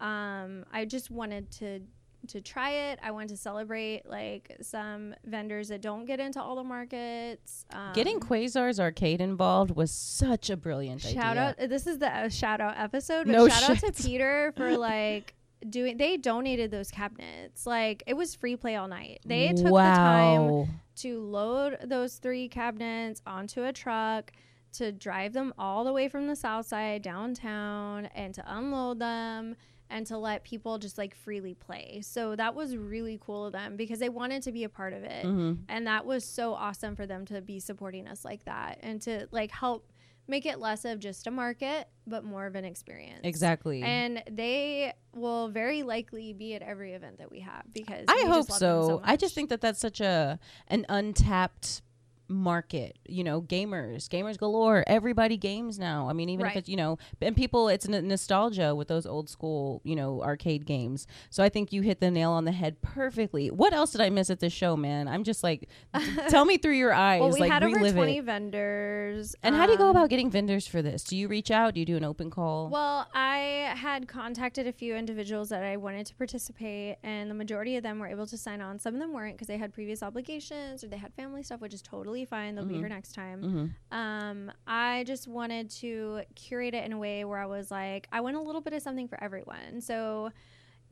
Um, I just wanted to to try it. I wanted to celebrate like some vendors that don't get into all the markets. Um, Getting Quasar's arcade involved was such a brilliant shout idea. out. This is the uh, shout out episode. No shout out to Peter for like doing. They donated those cabinets. Like it was free play all night. They took the time to load those three cabinets onto a truck to drive them all the way from the south side downtown and to unload them and to let people just like freely play. So that was really cool of them because they wanted to be a part of it. hmm And that was so awesome for them to be supporting us like that and to like help make it less of just a market but more of an experience. Exactly. And they will very likely be at every event that we have because I hope them so. I just think that that's such a an untapped market you know gamers gamers galore. Everybody games now. I mean even if it's you know and people it's n- nostalgia with those old school you know arcade games. So i think you hit the nail on the head perfectly. What else did i miss at this show man? I'm just like tell me through your eyes Well, we like had over 20 it. vendors. and how do you go um, about getting vendors for this? Do you reach out? Do you do an open call? Well, I had contacted a few individuals that I wanted to participate, and the majority of them were able to sign on. Some of them weren't because they had previous obligations or they had family stuff, which is totally fine. They'll be Mhm. here next time. hmm Um, I just wanted to curate it in a way where I was like, I want a little bit of something for everyone. So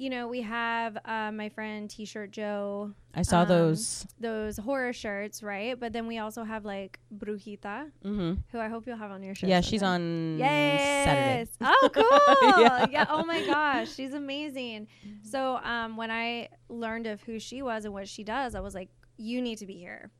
you know, we have uh, my friend T-shirt Joe, I saw Um, those. those horror shirts, right? But then we also have like Brujita, Mm-hmm. who I hope you'll have on your show. Yeah, she's on Yes. Saturday. Oh, cool. Yeah. yeah. Oh my gosh, she's amazing. So, um, when I learned of who she was and what she does, I was like, you need to be here.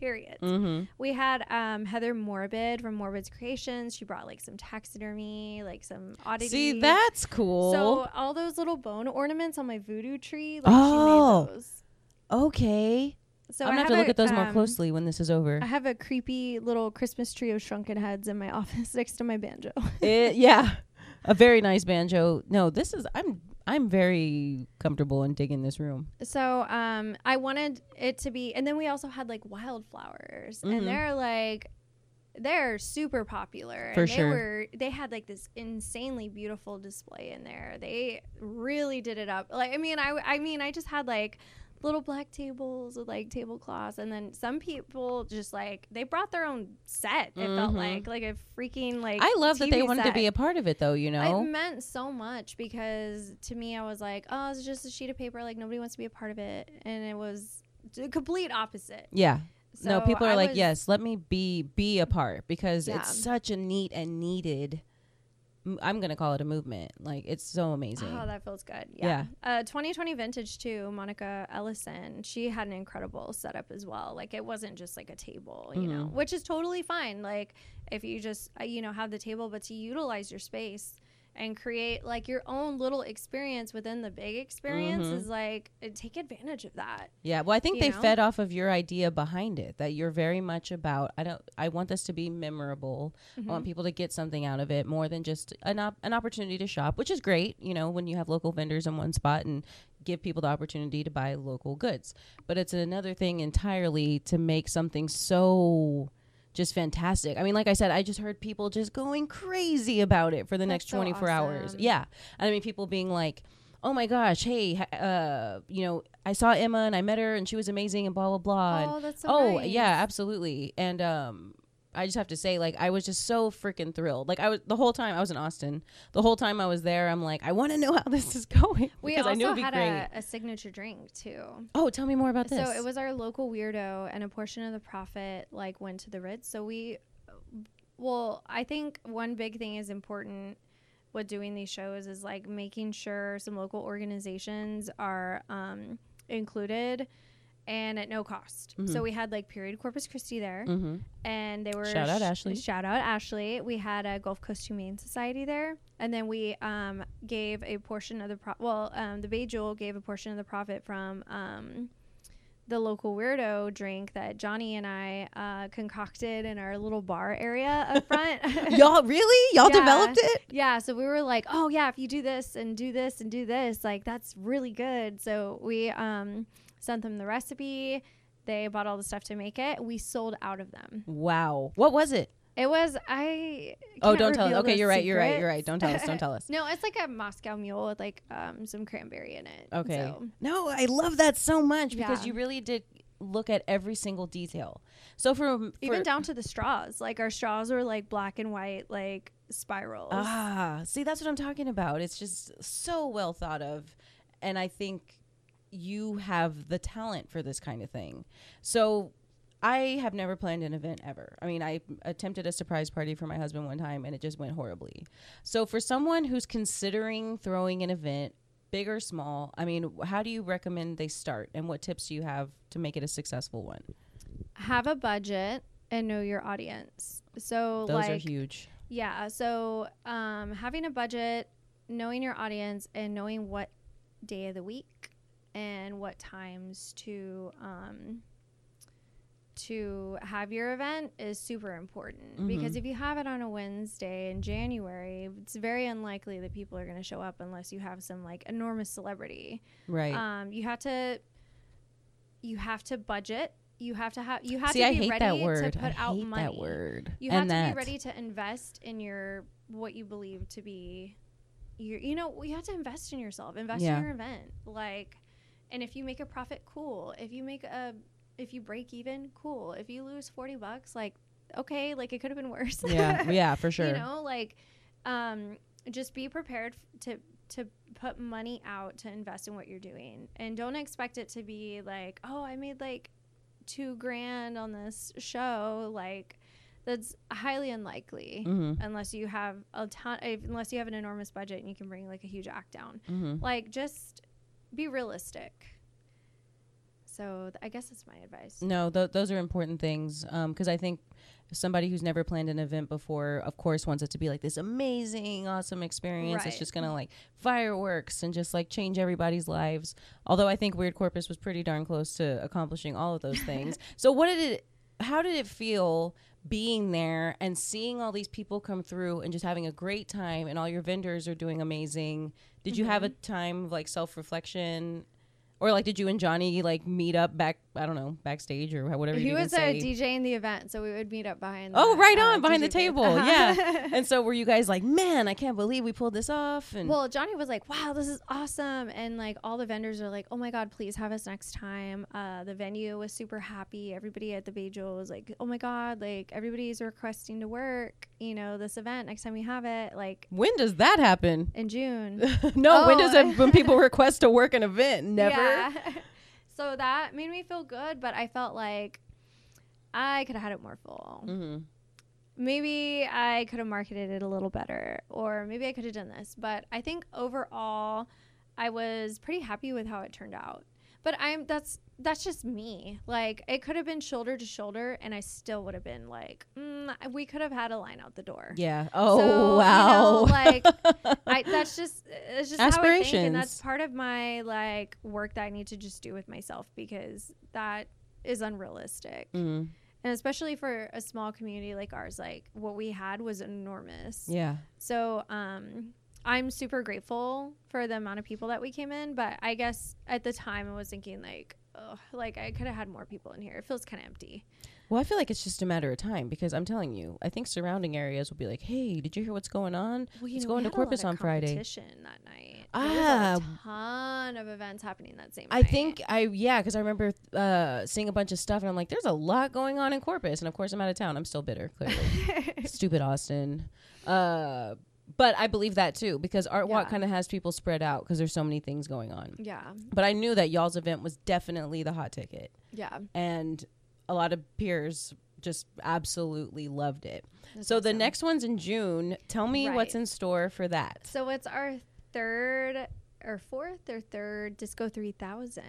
Period. Mm-hmm. We had um, Heather Morbid from Morbid's Creations. She brought like some taxidermy, like some oddity. See, that's cool. So all those little bone ornaments on my voodoo tree, like Oh. she made those. okay. So I'm gonna I have to a, look at those more um, closely when this is over. I have a creepy little Christmas tree of shrunken heads in my office next to my banjo. it, yeah, a very nice banjo. No, this is I'm I'm very comfortable and digging this room. So um, I wanted it to be, and then we also had like wildflowers, Mhm. and they're like, they're super popular. For and they sure. were they had like this insanely beautiful display in there. They really did it up. Like I mean, I I mean, I just had like little black tables with like tablecloths, and then some people just like they brought their own set. It felt Mhm. like like a freaking like. I love that they TV wanted to be a part of it, though. You know, It meant so much because to me, I was like, oh, it's just a sheet of paper. Like nobody wants to be a part of it, and it was the complete opposite. yeah. no, people are I like, was- yes, let me be be a part because Yeah. it's such a neat and needed. I'm gonna call it a movement. Like it's so amazing. Oh, that feels good. Yeah. yeah. Uh, 2020 vintage too. Monica Ellison. She had an incredible setup as well. Like it wasn't just like a table, you know, Mhm. which is totally fine. Like if you just uh, you know have the table, but to utilize your space and create like your own little experience within the big experience Mhm. is like uh, take advantage of that. Yeah, well, I think they know? fed off of your idea behind it that you're very much about. I don't. I want this to be memorable. I Mm-hmm. want people to get something out of it more than just an op- an opportunity to shop, which is great. You know, when you have local vendors in one spot and give people the opportunity to buy local goods. But it's another thing entirely to make something so just fantastic. I mean, like I said, I just heard people just going crazy about it for the That's next so 24 hours. awesome. Yeah. I mean, people being like, oh my gosh, hey, uh, you know, I saw Emma and I met her and she was amazing and blah, blah, blah. And Oh, that's so oh nice. yeah absolutely and um i just have to say like i was just so freaking thrilled. Like i was the whole time i was in austin. The whole time i was there i'm like i want to know how this is going We also i knew it'd be had great. a, a signature drink too. oh tell me more about this. So it was our local weirdo, and a portion of the profit like went to the Ritz. So we, well, I think one big thing is important with doing these shows is like making sure some local organizations are um, included and at no cost. Mhm. So we had like Period Corpus Christi there, mm-hmm. and they were Shout out Ashley. Shout out Ashley. We had a Gulf Coast Humane Society there, and then we um, gave a portion of the pro- well, um, the Bay Jewel gave a portion of the profit from um, the local weirdo drink that Johnny and I uh, concocted in our little bar area up front. y'all really y'all Yeah. developed it Yeah, so we were like, oh yeah, if you do this and do this and do this, like that's really good. So we um, sent them the recipe. They bought all the stuff to make it. We sold out of them. wow what was it It was I. oh don't tell us okay you're right you're right you're right don't tell us don't tell us No, it's like a Moscow Mule with like um some cranberry in it. okay So, no i love that so much because Yeah. you really did look at every single detail so for, even down to the straws. Like our straws were like black and white, like spirals. Ah, see, that's what I'm talking about. It's just so well thought of. And I think you have the talent for this kind of thing. So I have never planned an event ever. I mean, I attempted a surprise party for my husband one time and it just went horribly. So for someone who's considering throwing an event, big or small, I mean, how do you recommend they start and what tips do you have to make it a successful one? Have a budget and know your audience. So Those like are huge. Yeah. So um, having a budget, knowing your audience, and knowing what day of the week and what times to um, to have your event is super important Mhm. because if you have it on a Wednesday in January, it's very unlikely that people are going to show up unless you have some like enormous celebrity. Right. Um, you have to you have to budget. You have to have you have See, to be ready to put I out money. that word. You have and to that. be ready to invest in your what you believe to be your you know, you have to invest in yourself. Invest Yeah. in your event. Like and if you make a profit, cool. If you make a if you break even, cool. If you lose 40 bucks, like okay, like it could have been worse. yeah, yeah, for sure. You know, like um just be prepared f- to to put money out to invest in what you're doing and don't expect it to be like oh i made like two grand on this show like that's highly unlikely Mm-hmm. unless you have a ton if, unless you have an enormous budget and you can bring like a huge act down Mm-hmm. like just be realistic so th- i guess that's my advice No, th- those are important things um, because I think somebody who's never planned an event before, of course, wants it to be like this amazing, awesome experience. It's just gonna like fireworks and just like change everybody's lives. Although I think Weird Corpus was pretty darn close to accomplishing all of those things. so, what did it? How did it feel being there and seeing all these people come through and just having a great time and all your vendors are doing amazing? Did you have a mm-hmm. time of like self reflection? Or like, did you and Johnny like meet up back? I don't know, backstage or whatever. he was a DJ in the event, so we would meet up behind. The, Oh, the, right uh, on behind the DJ booth. table. Uh-huh. Yeah. and so were you guys like, man, I can't believe we pulled this off? And well, Johnny was like, "Wow, this is awesome!" And like all the vendors are like, "Oh my god, please have us next time." Uh, the venue was super happy. Everybody at the Bay Jewel was like, "Oh my god, like everybody's requesting to work. You know, this event next time we have it, like when does that happen? in June." no, when Oh. does it, when people request to work an event? Never. Yeah. So that made me feel good, but I felt like I could have had it more full. Mm-hmm. maybe I could have marketed it a little better, or maybe I could have done this. But I think overall, I was pretty happy with how it turned out. But I'm that's that's just me. Like it could have been shoulder to shoulder, and I still would have been like, mm, we could have had a line out the door. Yeah. Oh So, you know, wow. like I that's just it's just how I think, and that's part of my like work that I need to just do with myself because that is unrealistic Mm, and especially for a small community like ours like what we had was enormous yeah. so um i'm super grateful for the amount of people that we came in but i guess at the time i was thinking like ugh, like i could have had more people in here it feels kind of empty Well, I feel like it's just a matter of time because I'm telling you, I think surrounding areas will be like, "Hey, did you hear what's going on?" well, It's know, going to lot Corpus on Friday. competition that night Ah. a ton of events happening that same I night think I yeah, because I remember uh, seeing a bunch of stuff and I'm like, "There's a lot going on in Corpus," and of course I'm out of town. I'm still bitter, clearly. Stupid Austin. Uh, but I believe that too because Art Walk Yeah. kind of has people spread out because there's so many things going on. yeah But I knew that y'all's event was definitely the hot ticket, yeah and a lot of peers just absolutely loved it. That's so the awesome. next one's in June. Tell me what's Right. in store for that. So it's our third or fourth or third Disco 3000.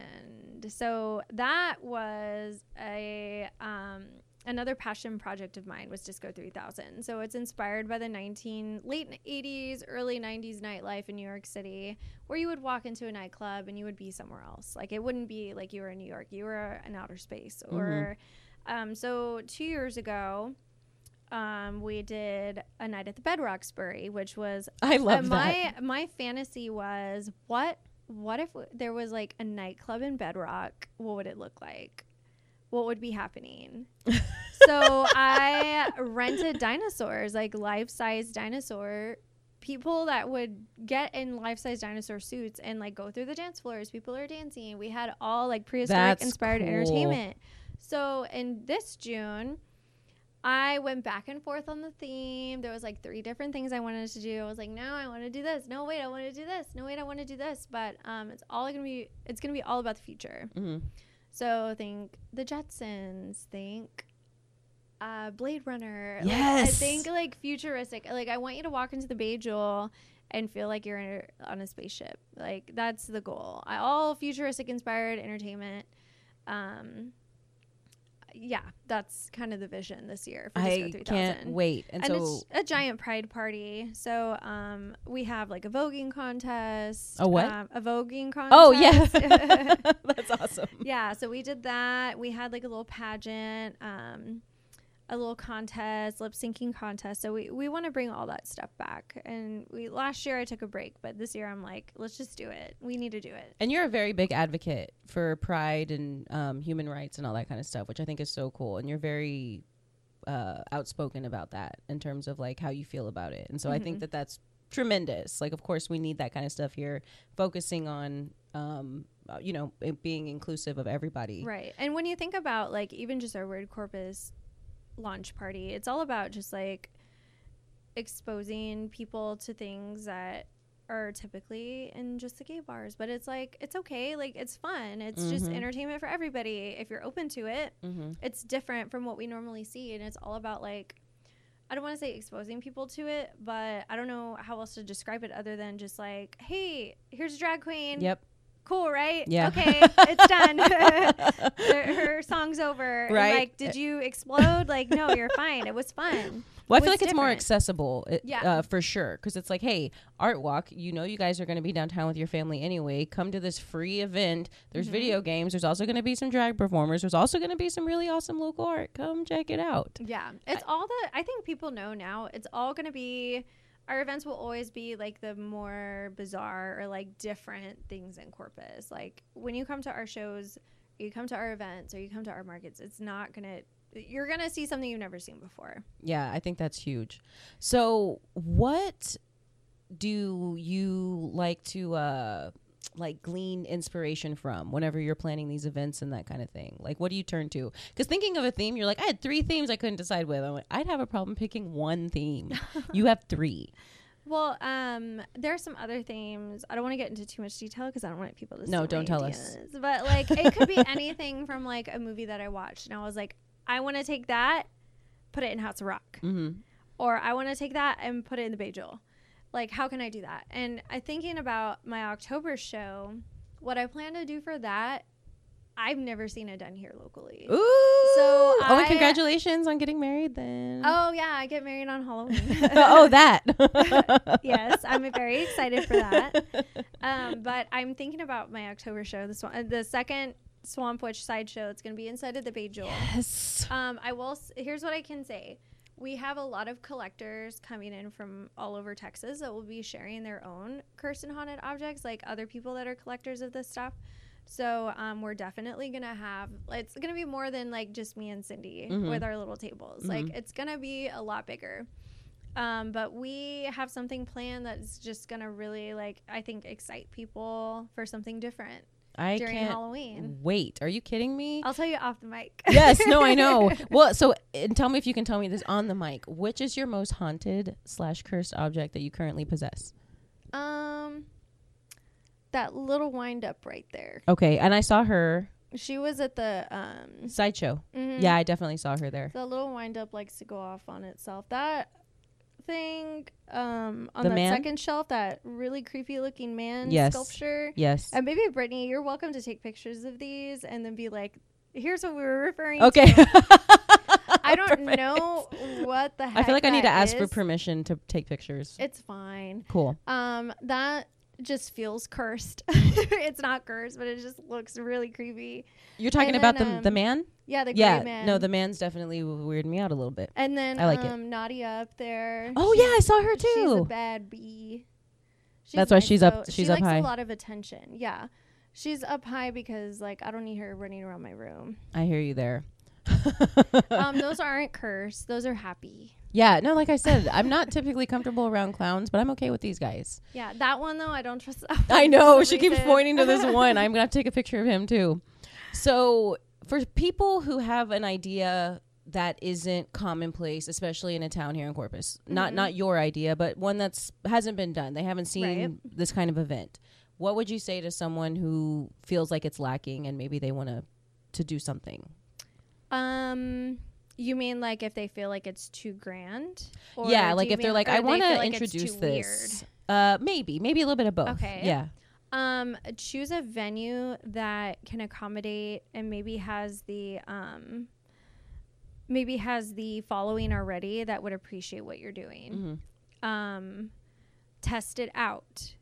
So that was a um, another passion project of mine was Disco 3000. So it's inspired by the 19 late 80s, early 90s nightlife in New York City, where you would walk into a nightclub and you would be somewhere else. Like it wouldn't be like you were in New York, you were in outer space. Or um, so two years ago. Um, we did a night at the Bedrocksbury, which was I love uh, that. my my fantasy was what what if w- there was like a nightclub in Bedrock? What would it look like? What would be happening? so I rented dinosaurs, like life size dinosaur people that would get in life size dinosaur suits and like go through the dance floors. People are dancing. We had all like prehistoric That's inspired cool. entertainment. So in this June, I went back and forth on the theme. There was like three different things I wanted to do. I was like, no, I want to do this. No, wait, I want to do this. No, wait, I want to do this. But um, it's all gonna be. It's gonna be all about the future. Mhm. So think the Jetsons. Think uh, Blade Runner. Like, I Yes. think like futuristic. Like I want you to walk into the Bay Jewel and feel like you're in a, on a spaceship. Like that's the goal. I, all futuristic inspired entertainment. Um, yeah, that's kind of the vision this year for Disco I 3000 can't wait. And, and so, it's a giant pride party. So um, we have like a voguing contest. A what? Um, a voguing contest. oh yeah, that's awesome. yeah. So we did that. We had like a little pageant, um, a little contest, lip syncing contest. So we, we want to bring all that stuff back. And we last year I took a break, but this year I'm like, let's just do it. We need to do it. And you're a very big advocate for pride and um, human rights and all that kind of stuff, which I think is so cool. And you're very uh, outspoken about that in terms of like how you feel about it. And so I think Mhm. that that's tremendous. Like, of course, we need that kind of stuff here, focusing on, um, uh, you know, being inclusive of everybody. Right. And when you think about like even just our Weird Corpus launch party, it's all about just like exposing people to things that are typically in just the gay bars, but it's like it's okay, like it's fun. It's just Mhm. entertainment for everybody if you're open to it. Mm-hmm. It's different from what we normally see and it's all about like I don't want to say exposing people to it, but I don't know how else to describe it other than just like, hey, here's a drag queen. Yep. Cool, right? Yeah. Okay, it's done. her, her song's over. And, Right. like, did you explode? Like, no, you're fine. It was fun. Well, I feel like it's more accessible, it- Yeah. uh, for sure. Because it's like, hey, Art Walk, you know, you guys are going to be downtown with your family anyway. Come to this free event. There's Mhm. video games. There's also going to be some drag performers. There's also going to be some really awesome local art. Come check it out. Yeah, it's all the. I think people know now. It's all going to be. Our events will always be like the more bizarre or like different things in Corpus. Like when you come to our shows, you come to our events, or you come to our markets. It's not gonna. You're gonna see something you've never seen before. Yeah, I think that's huge. So, what do you like to uh like glean inspiration from whenever you're planning these events and that kind of thing? Like what do you turn to? Cuz thinking of a theme, you're like I had 3 themes I couldn't decide with. I'm like, I'd have a problem picking one theme. you have 3. Well, um, there are some other themes. I don't want to get into too much detail because I don't want people to. No, don't tell us. But like, it could be anything from like a movie that I watched, and I was like, I want to take that, put it in House of Rock, Mhm. or I want to take that and put it in the Bay Jewel. Like, how can I do that? And I thinking about my October show. What I plan to do for that, I've never seen it done here locally. Ooh. So oh, and I- congratulations on getting married then. Oh yeah, I get married on Halloween. oh, that. yes, I'm very excited for that. Um, but I'm thinking about my October show. The swan, uh, the second Swamp Witch sideshow. It's going to be inside of the Bay Jewel. Yes. Um, I will. s- Here's what I can say. We have a lot of collectors coming in from all over Texas that will be sharing their own cursed and haunted objects, like other people that are collectors of this stuff. So um, we're definitely gonna have. It's gonna be more than like just me and Cindy Mhm. with our little tables. Like Mhm. it's gonna be a lot bigger. Um, but we have something planned that's just gonna really like I think excite people for something different I during can't Halloween. wait. Are you kidding me? I'll tell you off the mic. yes, no, I know. Well, so and tell me if you can tell me this on the mic. Which is your most haunted slash cursed object that you currently possess? Um, that little wind up right there. Okay, and I saw her She was at the um. sideshow. mhm. Yeah, I definitely saw her there. The little wind up likes to go off on itself. That thing um on The that man? second shelf, that really creepy looking man Yes. sculpture. Yes. And maybe Brittany, you're welcome to take pictures of these and then be like, "Here's what we were referring Okay. to." Okay. I don't Perfect. know what the heck. I feel like I need to ask for permission to take pictures. It's fine. cool. Um, that just feels cursed. it's not cursed, but it just looks really creepy. You're talking And about then, the the um, man? Yeah, the yeah. gray man. No, the man's definitely weirded me out a little bit. and then I like it. um, Nadia up there. Oh She's- yeah, I saw her She's a too. bad bee. That's why she's up- she's she up likes high. a lot of attention. Yeah, she's up high because like I don't need her running around my room. I hear you there. Um, those aren't cursed. Those are happy. yeah, no, like I said, I'm not typically comfortable around clowns, but I'm okay with these guys. Yeah, that one though I don't trust. That I know. She some keeps pointing to this one. I'm gonna have to take a picture of him too. So for people who have an idea that isn't commonplace, especially in a town here in Corpus, not Mhm. not your idea, but one that's hasn't been done. They haven't seen Right. this kind of event. What would you say to someone who feels like it's lacking and maybe they want to to do something? Um, you mean like if they feel like it's too grand? Or yeah, like if they're like, I want to like introduce this. Uh, maybe, maybe a little bit of both. Okay. Yeah. Um, choose a venue that can accommodate and maybe has the um maybe has the following already that would appreciate what you're doing. hmm Um test it out.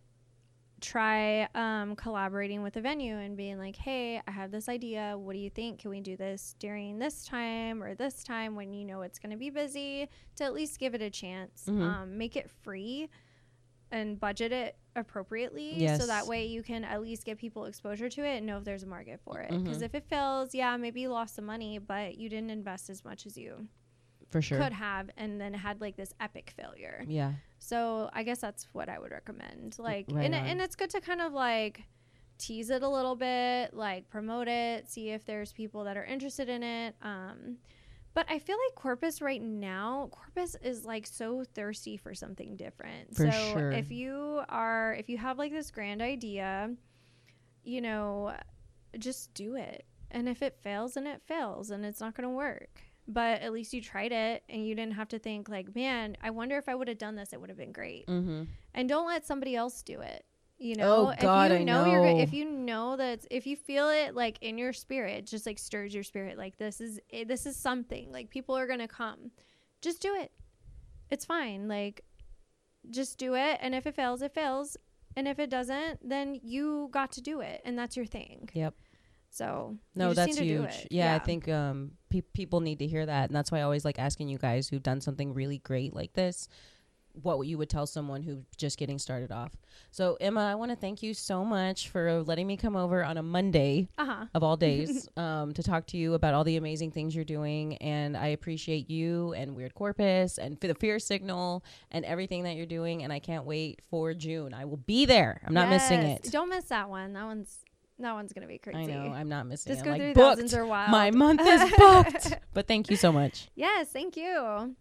Try um collaborating with a venue and being like, "Hey, I have this idea. What do you think? Can we do this during this time or this time when you know it's going to be busy?" To at least give it a chance. Mhm. Um make it free and budget it appropriately Yes. so that way you can at least get people exposure to it and know if there's a market for it because Mhm. if it fails yeah maybe you lost some money but you didn't invest as much as you For sure. could have and then had like this epic failure Yeah. so i guess that's what i would recommend like right and, and it's good to kind of like tease it a little bit like promote it see if there's people that are interested in it um But I feel like Corpus right now, Corpus is like so thirsty for something different. For so sure. if you are if you have like this grand idea, you know, just do it. And if it fails, then it fails and it's not going to work. But at least you tried it and you didn't have to think like, "Man, I wonder if I would have done this, it would have been great." Mm-hmm. And don't let somebody else do it. You know, Oh, God, if you I know, you're go- if you know that if you feel it like in your spirit, it just like stirs your spirit like this is eh, this is something. Like people are to come. Just do it. It's fine. Like just do it and if it fails, it fails. And if it doesn't, then you got to do it and that's your thing. Yep. So, No, that's need to do huge. it. Yeah, I think um, pe- people need to hear that, and that's why I always like asking you guys who've done something really great like this, what you would tell someone who's just getting started off. So, Emma, I want to thank you so much for letting me come over on a Monday Uh-huh. of all days um, to talk to you about all the amazing things you're doing, and I appreciate you and Weird Corpus and the Fear Signal and everything that you're doing, and I can't wait for June. I will be there. I'm not missing it. Don't miss that one. That one's that one's going to be crazy. I know I'm not missing. Just it. go I'm, through like, booked. thousands or wild. My month is booked. but thank you so much. Yes, thank you.